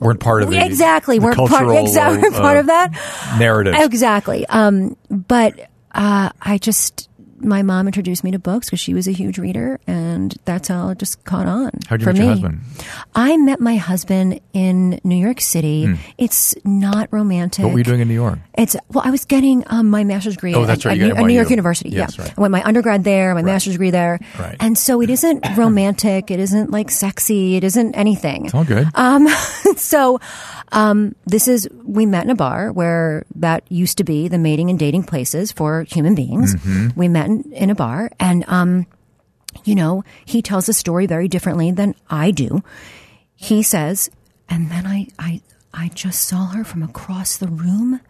Weren't part of the exactly the we're part exactly uh, part of that narrative. Exactly. Um, but uh, I just my mom introduced me to books because she was a huge reader, and that's how it just caught on. How did you meet me. your husband? I met my husband in New York City. It's not romantic. What were you doing in New York? It's well, I was getting um, my master's degree Oh, at, that's right, at, New, at New York University. Yes, yeah, right. I went my undergrad there, my master's degree there, Right. and so it isn't romantic. It isn't like sexy. It isn't anything. It's all good. Um, so, um, this is, we met in a bar where that used to be the mating and dating places for human beings. Mm-hmm. We met in, in a bar and, um, you know, he tells the story very differently than I do. He says, and then I, I, I just saw her from across the room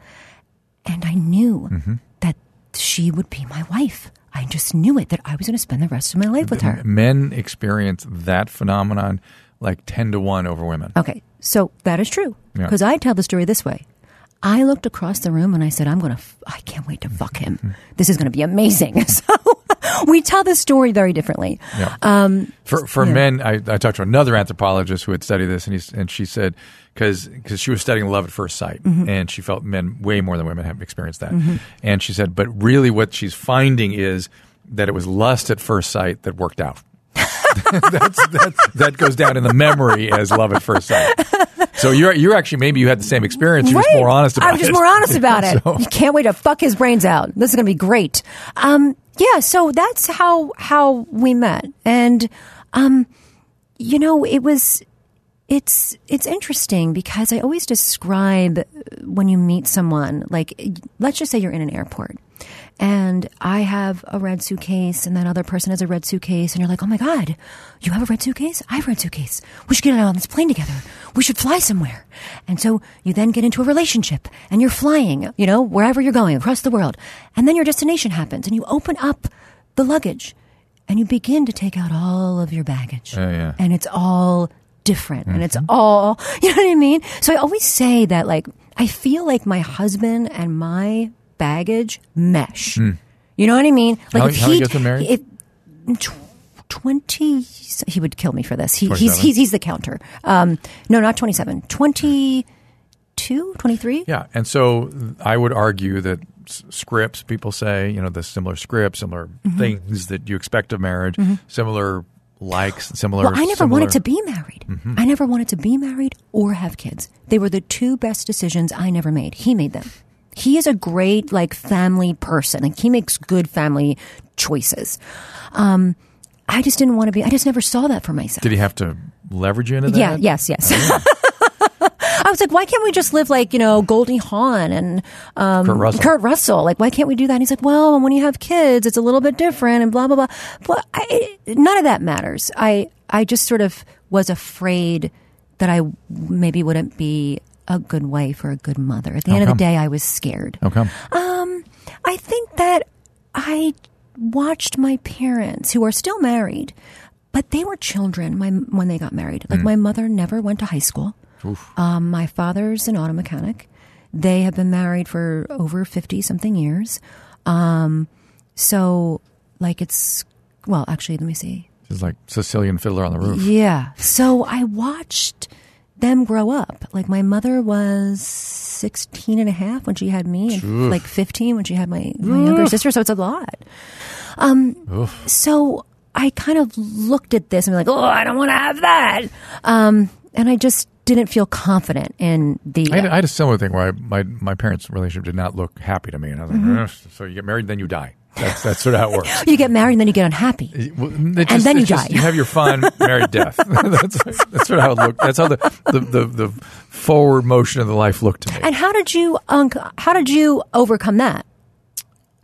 and I knew Mm-hmm. that she would be my wife. I just knew it, that I was going to spend the rest of my life with her. Men experience that phenomenon like 10 to 1 over women. Okay, so that is true. Yeah. Because I tell the story this way. I looked across the room and I said, I'm going to, f- I can't wait to fuck him. Mm-hmm. This is going to be amazing. So we tell the story very differently. Yeah. Um, For for yeah. men, I, I talked to another anthropologist who had studied this, and and she said because she was studying love at first sight, Mm-hmm. and she felt men way more than women have experienced that, and she said, but really, what she's finding is that it was lust at first sight that worked out. That's, that that goes down in the memory as love at first sight. So you're you're actually maybe you had the same experience. You're just more honest about it. I'm just it. more honest about it. So- You can't wait to fuck his brains out. This is going to be great. Um, yeah, so that's how how we met, and um, you know, it was it's it's interesting because I always describe when you meet someone like let's just say you're in an airport and I have a red suitcase, and that other person has a red suitcase, and you're like, oh my God, you have a red suitcase? I have a red suitcase. We should get on this plane together. We should fly somewhere. And so you then get into a relationship, and you're flying, you know, wherever you're going across the world. And then your destination happens, and you open up the luggage, and you begin to take out all of your baggage. Yeah, yeah. And it's all different, and it's mm-hmm. all, you know what I mean? So I always say that, like, I feel like my husband and my baggage mesh. You know what I mean? Like How- if he, been married? if tw- twenty, he would kill me for this. He, he's he's he's the counter. Um, no, not twenty seven. Twenty two, twenty three. Yeah, and so I would argue that scripts, people say, you know, the similar scripts, similar Mm-hmm. things that you expect of marriage, similar likes, similar. Well, I never similar- wanted to be married. I never wanted to be married or have kids. They were the two best decisions I never made. He made them. He is a great like family person. Like he makes good family choices. Um, I just didn't want to be. I just never saw that for myself. Did he have to leverage you into that? Yeah, yes, yes. I was like, why can't we just live like, you know, Goldie Hawn and um, Kurt Russell. Kurt Russell? Like, why can't we do that? And he's like, well, when you have kids, it's a little bit different and blah, blah, blah. But I, none of that matters. I, I just sort of was afraid that I maybe wouldn't be a good wife or a good mother. At the How end of the day, I was scared. Okay. I think that I watched my parents, who are still married, but they were children my, when they got married. Like my mother never went to high school. Um, my father's an auto mechanic. They have been married for over fifty something years. Um, so, like, it's well, actually, let me see. It's like Sicilian fiddler on the roof. Yeah. So I watched them grow up. Like my mother was 16 and a half when she had me and like 15 when she had my, my younger sister. So it's a lot. Um, so I kind of looked at this and like, oh, I don't want to have that. Um, and I just didn't feel confident in the. I had, I had a similar thing where I, my my parents' relationship did not look happy to me, and I was like, Mm-hmm. So you get married, then you die. That's that's sort of how it works. you get married and then you get unhappy. Well, just- then you just- die. You have your fun, married death. that's, that's sort of how it looked. That's how the, the, the, the forward motion of the life looked to me. And how did you, um, how did you overcome that?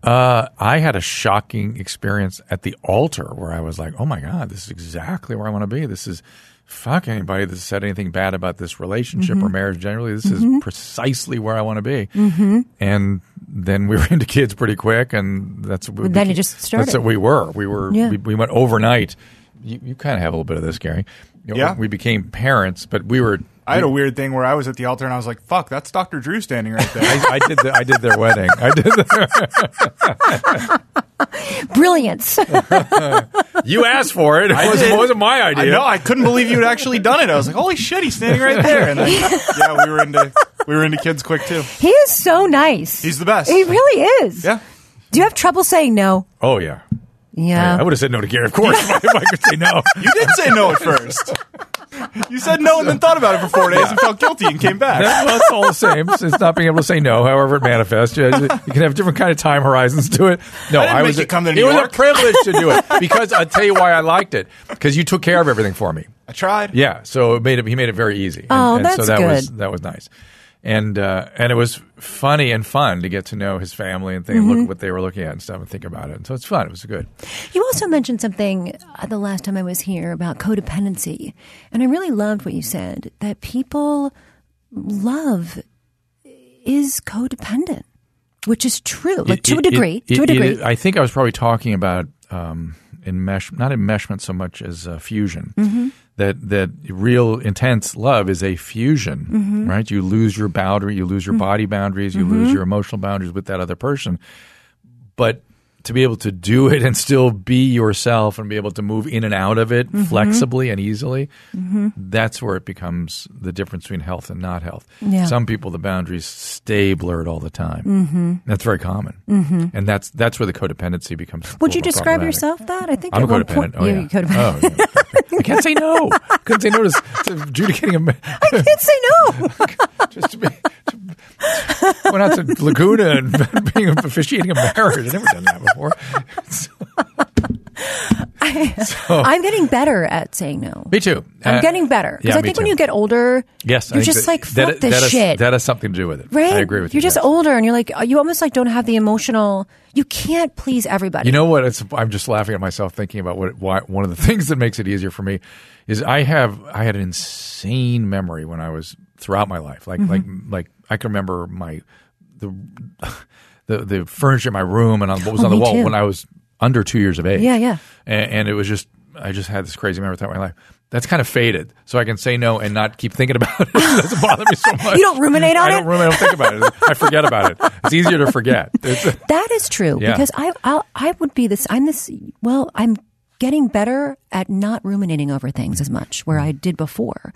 Uh, I had a shocking experience at the altar where I was like, "Oh my god, this is exactly where I want to be. This is fuck anybody that said anything bad about this relationship Mm-hmm. or marriage generally. This is precisely where I want to be." Mm-hmm. And then we were into kids pretty quick, and that's what we Then you became- just started. That's what we were. We were. Yeah. We, we went overnight. You, you kind of have a little bit of this, Gary. You know, Yeah. We became parents, but we were. I had a weird thing where I was at the altar and I was like, "Fuck, that's Dr. Drew standing right there." I, I did. The, I did their wedding. I did. The, Brilliance. you asked for it. It wasn't, wasn't my idea. No, I couldn't believe you'd actually done it. I was like, "Holy shit, he's standing right there!" And then, yeah, we were into we were into kids quick too. he is so nice. He's the best. He really is. Yeah, Do you have trouble saying no? Oh yeah. Yeah. I would have said no to Gary, of course, I, if I could say no. you did say no at first. You said no and then thought about it for four days and felt guilty and came back. That- well, it's all the same. It's it's not being able to say no, however it manifests. You, you can have different kind of time horizons to it. No, I didn't make was. you come to it New was a privilege to do it because I'll tell you why I liked it because you took care of everything for me. I tried. Yeah, so it made it. He made it very easy. And, Oh, and so that's that was good. that was nice, and uh, and it was funny and fun to get to know his family and think, look at what they were looking at and stuff, and think about it. And so it's fun. It was good. You also mentioned something uh, the last time I was here about codependency. And I really loved what you said that people love is codependent, which is true. Like It- to a degree, it- to a it- degree. I think I was probably talking about um, enmesh, not enmeshment so much as uh, fusion. Mm-hmm. That that real intense love is a fusion, Mm-hmm. right? You lose your boundary, you lose your body boundaries, you lose your emotional boundaries with that other person. But to be able to do it and still be yourself and be able to move in and out of Mm-hmm. it flexibly and easily, that's where it becomes the difference between health and not health. Yeah. Some people, the boundaries stay blurred all the time. Mm-hmm. That's very common, mm-hmm. and that's that's where the codependency becomes. Would you describe yourself that? I think I'm a codependent. point Oh, yeah. codependent. Oh, yeah. I can't say no. I couldn't say no to, to adjudicating a. I can't say no. just to be, to, went out to Laguna and being officiating a marriage. I've never done that before. So- I, I'm getting better at saying no. Me too. I'm Uh, getting better because yeah, I think when you get older, Yes, you're just that- like that- fuck this that shit. that has something to do with it. right? I agree with You're you. just yes. older, and you're like you almost like don't have the emotional. You can't please everybody. You know what? It's, I'm just laughing at myself thinking about what why, one of the things that makes it easier for me is I have I had an insane memory when I was throughout my life. Like like Mm-hmm. like I can remember my the the the furniture in my room and on what was Oh, on the wall too. when I was under two years of age. Yeah, yeah. And, and it was just I just had this crazy memory throughout my life. That's kind of faded, so I can say no and not keep thinking about it. It doesn't bother me so much. You don't ruminate on it. I don't ruminate. I don't think about it. I forget about it. It's easier to forget. It's, That is true Yeah. because I I'll, I would be this. I'm this. Well, I'm getting better at not ruminating over things as much where I did before.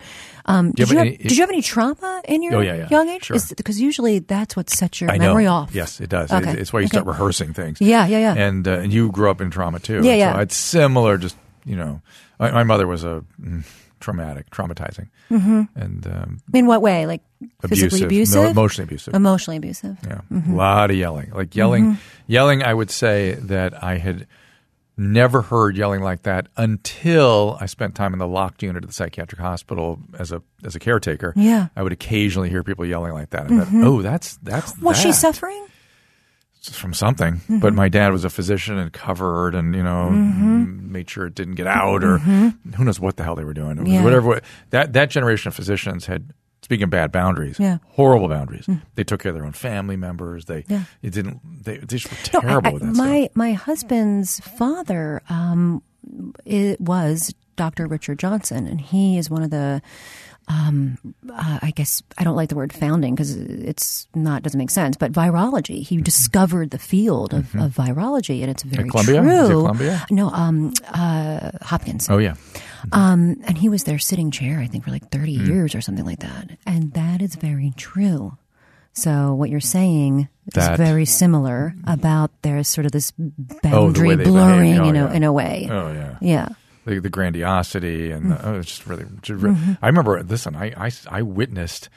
Um, did, you have any- did you have any trauma in your Oh, yeah, yeah. young age? Sure. Because usually that's what sets your I memory know. off. Yes, it does. Okay. It- it's why you Okay. start rehearsing things. Yeah, yeah, yeah. And uh, and you grew up in trauma too. Yeah, yeah. So it's similar. Just you know, my, my mother was a mm, traumatic, traumatizing, mm-hmm. and um, In what way? Like physically abusive, abusive? no, emotionally abusive. Emotionally abusive. yeah, Mm-hmm. a lot of yelling. Like yelling, yelling. I would say that I had never heard yelling like that until I spent time in the locked unit at the psychiatric hospital as a as a caretaker. Yeah. Mm-hmm. I would occasionally hear people yelling like that. And thought, oh, that's that's Was she suffering? from something. Mm-hmm. But my dad was a physician and covered and, you know, Mm-hmm. made sure it didn't get out or who knows what the hell they were doing. Yeah. Whatever. That, that generation of physicians had, speaking of bad boundaries, Yeah. Mm. horrible boundaries. They took care of their own family members. They, Yeah. it didn't, they, they just were No, I- terrible I- my stuff. my husband's father um, it was Dr. Richard Johnson, and he is one of the. Um, uh, I guess I don't like the word founding because it's not doesn't make sense. But virology, he discovered the field of, of virology, and it's very Mm-hmm. Columbia? true. Is it Columbia? No, um, uh, Hopkins. Oh, yeah. Um, and he was their sitting chair, I think, for like 30 Hmm. years or something like that. And that is very true. So what you're saying That- is very similar about there's sort of this Oh, the boundary blurring. Oh, in, a, yeah. in a way. Oh, yeah. Yeah. the, the grandiosity and Mm. the, oh, it's just really. Just re- Mm-hmm. I remember. Listen, I, I I witnessed.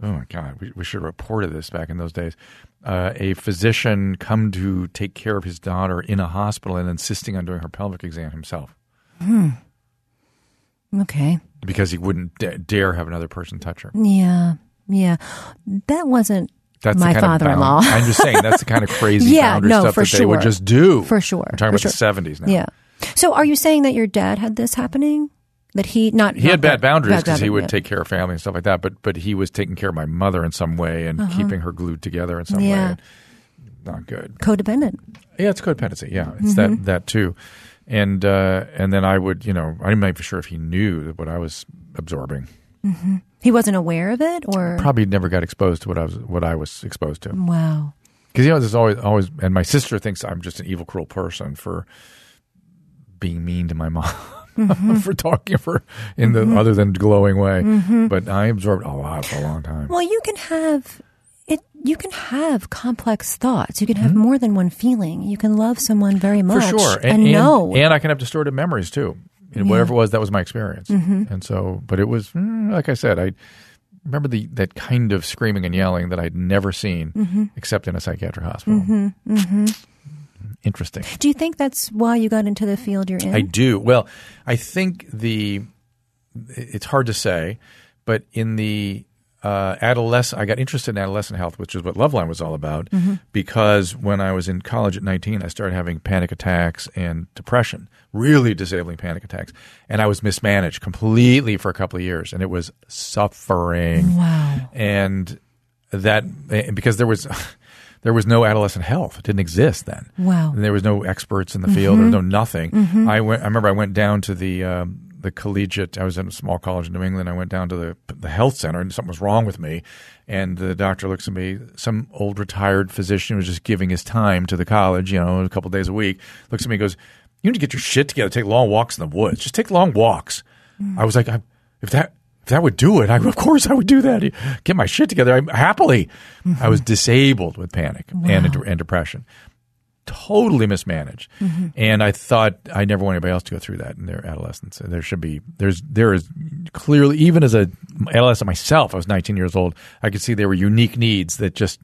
Oh my God, we, we should have reported this back in those days. Uh, a physician come to take care of his daughter in a hospital and insisting on doing her pelvic exam himself Okay. because he wouldn't da- dare have another person touch her. Yeah. Yeah. That wasn't That's my father-in-law. I'm just saying that's the kind of crazy Yeah, boundary no, stuff for that they would just do. For sure, I'm talking for about sure. the 70s now. yeah. So are you saying that your dad had this happening? That he not He had bad boundaries because he would take care of family and stuff like that. But but he was taking care of my mother in some way and keeping her glued together in some Uh-huh. Yeah. way. Not good. codependent. Yeah, it's codependency. Yeah, it's Mm-hmm. that that too. And uh, and then I would, you know, I'm not even sure if he knew what I was absorbing. He wasn't aware of it, or Probably never got exposed to what I was what I was exposed to. wow. Because you know, there's always always, and my sister thinks I'm just an evil, cruel person for being mean to my mom. Mm-hmm. for talking her in the other than glowing way, but I absorbed a lot for a long time. Well, you can have. You can have complex thoughts. You can Mm-hmm. have more than one feeling. You can love someone very much. for sure, and, know. and I can have distorted memories too. You know, Whatever it was, that was my experience, Mm-hmm. and so. But it was mm, like I said, I remember the that kind of screaming and yelling that I'd never seen Mm-hmm. except in a psychiatric hospital. Interesting. Do you think that's why you got into the field you're in? I do. Well, I think the it's hard to say, but in the uh, adolescent, I got interested in adolescent health, which is what Loveline was all about, because when I was in college at 19, I started having panic attacks and depression, really disabling panic attacks, and I was mismanaged completely for a couple of years, and it was suffering. Wow. And that because there was. There was no adolescent health; it didn't exist then. Wow. And there was no experts in the field. There was no nothing. I went. I remember I went down to the um, the collegiate. I was in a small college in New England. I went down to the the health center, and something was wrong with me. And the doctor looks at me. Some old retired physician who was just giving his time to the college. You know, a couple days a week. Looks at me, and goes, "You need to get your shit together. Take long walks in the woods. Just take long walks." Hmm. I was like, I, "If that." If that would do it, I, of course I would do that. Get my shit together. I, happily, hmm. I was disabled with panic and, and depression totally mismanaged. Mm-hmm. And I thought I never want anybody else to go through that in their adolescence. There should be there's there is clearly even as a adolescent myself, I was 19 years old. I could see there were unique needs that just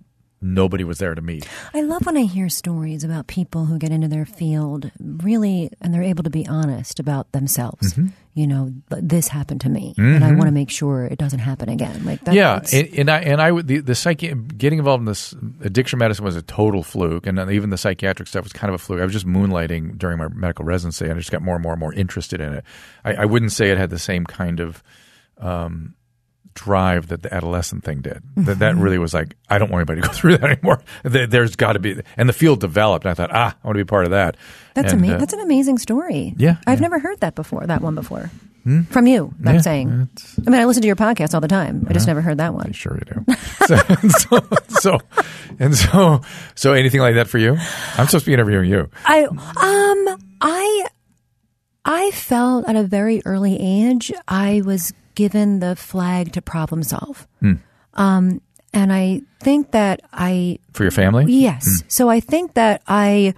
nobody was there to meet. I love when I hear stories about people who get into their field really, and they're able to be honest about themselves. Mm-hmm. You know, this happened to me, and I want to make sure it doesn't happen again. Like that, yeah, and, and I and I would the the psychi- getting involved in this addiction medicine was a total fluke, and even the psychiatric stuff was kind of a fluke. I was just moonlighting during my medical residency, and I just got more and more and more interested in it. I, I wouldn't say it had the same kind of um, drive that the adolescent thing did. That Mm-hmm. that really was like, I don't want anybody to go through that anymore. There, there's got to be, and the field developed. And I thought, ah, I want to be part of that. That's And, uh, That's an amazing story. Yeah, I've yeah. never heard that before. That one before from you. I'm Yeah, saying. I mean, I listen to your podcast all the time. I just never heard that one. I sure you do. so, so, so, and so, so anything like that for you? I'm supposed to be interviewing you. I um I I felt at a very early age I was given the flag to problem solve. Hmm. Um and I think that I For your family? yes. So I think that I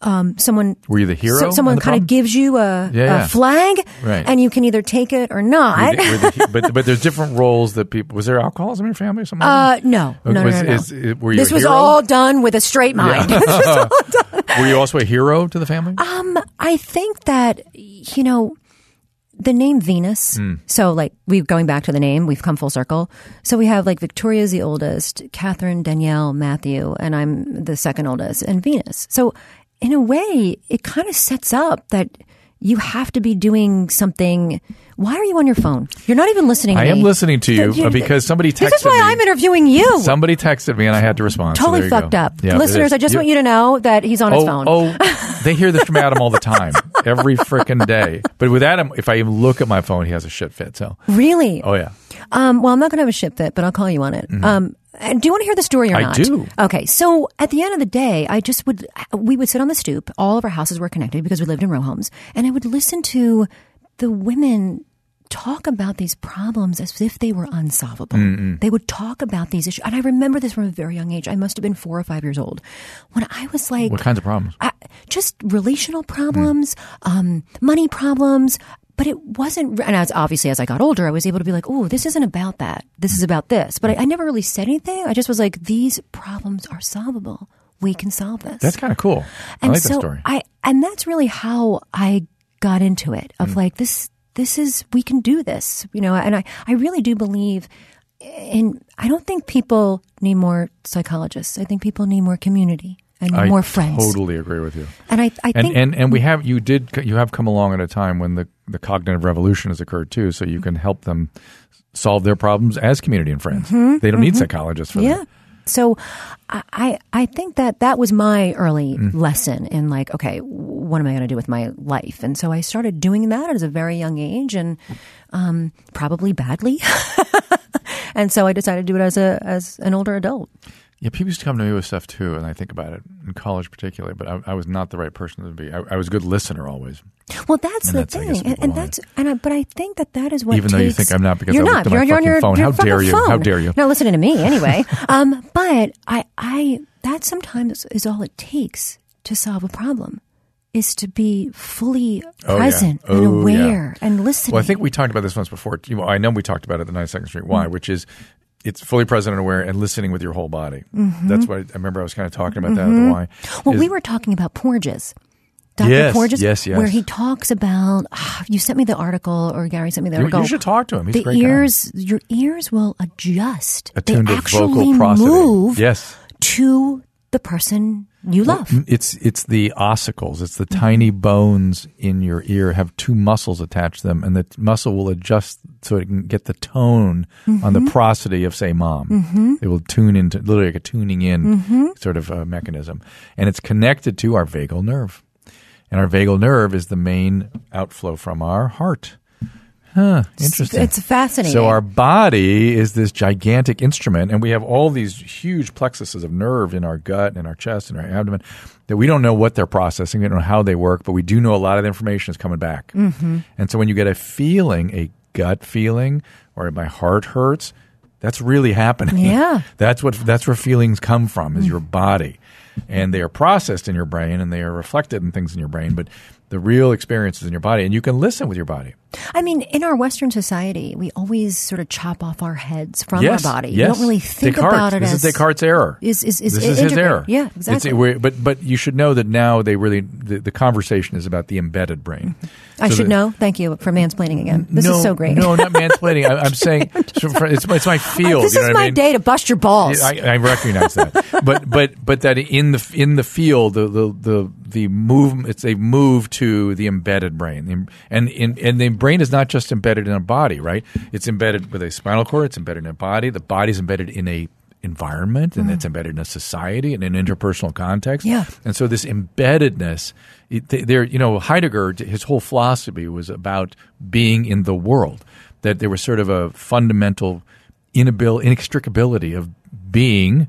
um someone Were you the hero? so someone the kind problem? of gives you a, Yeah, yeah. flag Right. and you can either take it or not. Were the- were the- but but there's different roles that people. Was there alcoholism in your family or something? like uh no. No, no, Was- no, no. is- is- were you this a was hero? all done with a straight mind. that? Were you also a hero to the family? Um, I think that you know the name Venus. Hmm. So, like, we going back to the name, we've come full circle. So we have like Victoria's the oldest, Catherine, Danielle, Matthew, and I'm the second oldest, and Venus. So, in a way, it kind of sets up that you have to be doing something. Why are you on your phone? You're not even listening. to me. I am me. listening to you, uh, because somebody This is texted why me. I'm interviewing you. Somebody texted me and I had to respond. totally you fucked go. up, Yeah, listeners. I just want you to know that he's on oh, his phone. Oh, they hear this from Adam all the time, every freaking day. But with Adam, if I even look at my phone, he has a shit fit. So, really? oh yeah, Um, well, I'm not going to have a ship fit, but I'll call you on it. Um, do you want to hear the story or I not? do. Okay, so at the end of the day, I just would we would sit on the stoop. All of our houses were connected because we lived in row homes, and I would listen to the women talk about these problems as if they were unsolvable. They would talk about these issues, and I remember this from a very young age. I must have been four or five years old when I was like, what kinds of problems? I, just relational problems, um, money problems. But it wasn't, and as obviously as I got older, I was able to be like, "Oh, this isn't about that. This is about this." But I, I never really said anything. I just was like, "These problems are solvable. We can solve this." That's kind of cool. I and like so that story. I, and that's really how I got into it. Mm. Of like this, this is we can do this, you know. And I, I really do believe and I don't think people need more psychologists. I think people need more community and I more friends. I totally agree with you. And I, I And, think and and we have you did you have come along at a time when the the cognitive revolution has occurred too, so you can help them solve their problems as community and friends. They don't need psychologists for Mm-hmm. yeah. that. So I, I I think that that was my early Mm. lesson in like, okay, what am I going to do with my life? And so I started doing that at a very young age and um, probably badly. and so I decided to do it as a as an older adult. Yeah, people used to come to me with stuff too, and I think about it in college particularly. But I, I was not the right person to be. I, I was a good listener always. Well, that's And the that's, thing, and, and that's and I, but I think that that is what Even though you think I'm not because you're I not. looked at my you're, you're on your, phone. your How dare you? How dare you? Not listening to me anyway. um, but I I that sometimes is all it takes to solve a problem is to be fully Oh, yeah. present and Oh, yeah. aware and listening. Well, I think we talked about this once before. I know we talked about it at the 92nd Street Y, Mm. which is it's fully present and aware and listening with your whole body. Mm-hmm. That's what I, I remember. I was kind of talking about that at the Y. Well, is- we were talking about Porges. Dr. Yes, Porges, yes, yes. where he talks about. ah, you sent me the article, or Gary sent me the article. you should talk to him. He's the great guy. ears, your ears will adjust. They to actually move Yes. to the person you love. It's it's the ossicles. It's the tiny bones in your ear have two muscles attached to them, and the muscle will adjust so it can get the tone on Mm-hmm. the prosody of say mom. It will tune into literally like a tuning in Mm-hmm. sort of uh, mechanism, and it's connected to our vagal nerve, and our vagal nerve is the main outflow from our heart. Huh, interesting. It's fascinating. So our body is this gigantic instrument, and we have all these huge plexuses of nerve in our gut and our chest and our abdomen that we don't know what they're processing. We don't know how they work, but we do know a lot of the information is coming back. Mm-hmm. And so when you get a feeling, a gut feeling, or my heart hurts, that's really happening. Yeah. that's what that's where feelings come from is your body. and they are processed in your brain and they are reflected in things in your brain. But the real experiences in your body, and you can listen with your body. I mean, in our Western society, we always sort of chop off our heads from yes, our body. Yes. We don't really think Descartes. about it this as is Descartes' error. Is is, is this is his error. Yeah, exactly. we're- but but you should know that now they really the, the conversation is about the embedded brain. Mm-hmm. I So should that- know. Thank you for mansplaining again. This no, is so great. No, not mansplaining. I, I'm saying it's, it's my field. this you know is I my mean? day to bust your balls. I, I recognize that, but but but that in the in the field, the the the, the move it's a move to the embedded brain, and in and the brain is not just embedded in a body, right? It's embedded with a spinal cord. It's embedded in a body. The body's embedded in a environment and hmm. it's embedded in a society and an interpersonal context. Yeah. And so this embeddedness, there, you know, Heidegger, his whole philosophy was about being in the world. That there was sort of a fundamental inabil- inextricability of being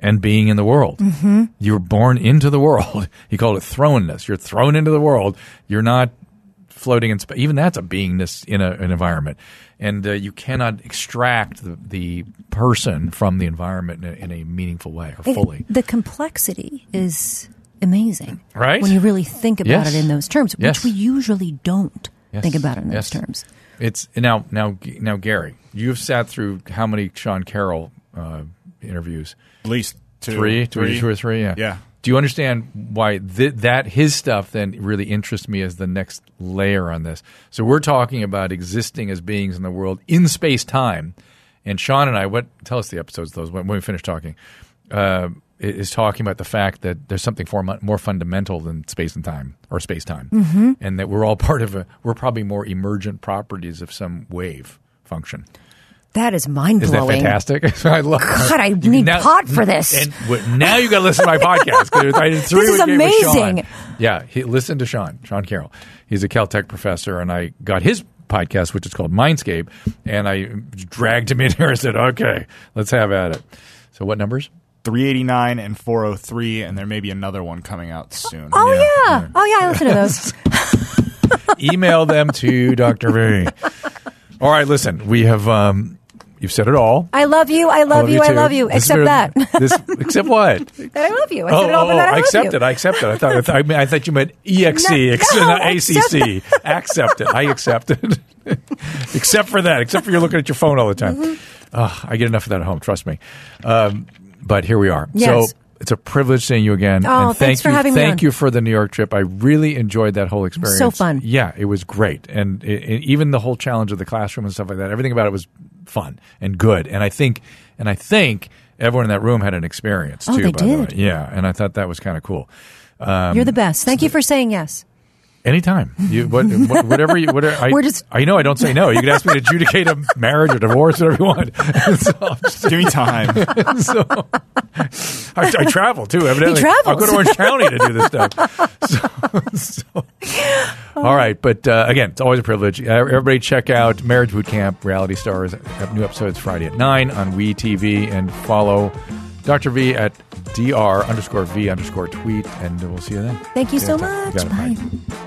and being in the world. Mm-hmm. You were born into the world. He called it thrownness. You're thrown into the world. You're not floating in space. Even that's a beingness in a, an environment. And uh, you cannot extract the, the person from the environment in a, in a meaningful way or And fully. The complexity is amazing, Right? When you really think about Yes. it in those terms, Yes. which we usually don't Yes. think about it in those Yes. terms. It's now now now Gary, you've sat through how many Sean Carroll uh, interviews? At least two, Three, two, two or three. Yeah. Yeah. Do you understand why th- that his stuff then really interests me as the next layer on this? So we're talking about existing as beings in the world in space time, and Sean and I, what tell us the episodes those when, when we finish talking, uh, is talking about the fact that there's something far mu- more fundamental than space and time or space time, mm-hmm. and that we're all part of a we're probably more emergent properties of some wave function. That is mind Is that blowing. fantastic? I love. God, I You- need pot for this. And w- now you got to listen to my podcast. I did three This is with- with Sean. amazing. Yeah, he, listen to Sean, Sean Carroll. He's a Caltech professor, and I got his podcast, which is called Mindscape, and I dragged him in here and said, "Okay, let's have at it." So, what numbers? 389 and 403, and there may be another one coming out soon. Oh Yeah. yeah. Oh yeah, I listen to those. Email them to Dr. V. All right, listen, we have. Um, You've said it all. I love you. I love, you. I love you. This Except that. This, except what? that I love you. I Oh, said it all, oh, but that I, I love accept you. it. I accept it. I thought I, thought, I, mean, I thought you meant EXC, No, ex- no, not ACC. accept it. I accept it. except for that. Except for you're looking at your phone all the time. Mm-hmm. Ugh, I get enough of that at home. Trust me. Um, but here we are. Yes. So it's a privilege seeing you again. Oh, and thanks for you, having me Thank you for the New York trip. I really enjoyed that whole experience. so fun. Yeah, it was great, and it, it- even the whole challenge of the classroom and stuff like that. Everything about it was fun and good. And I think, and I think everyone in that room had an experience Oh, too. they by the way. did. Yeah, and I thought that was kind of cool. Um, You're the best. Thank you for saying yes. Anytime, you what, what whatever you whatever. I, We're just- I know I don't say no. You can ask me to adjudicate a marriage or divorce, whatever you want. so, just- Give me time. so I, I travel too. Evidently, travels. I'll go to Orange County to do this stuff. So, so- all right, but uh, again, it's always a privilege. Uh, everybody, check out Marriage Boot Camp Reality Stars. Have new episodes Friday at nine on We TV, and follow Dr. V at dr underscore v underscore tweet, and we'll see you then. Thank you See so much. got it. Bye.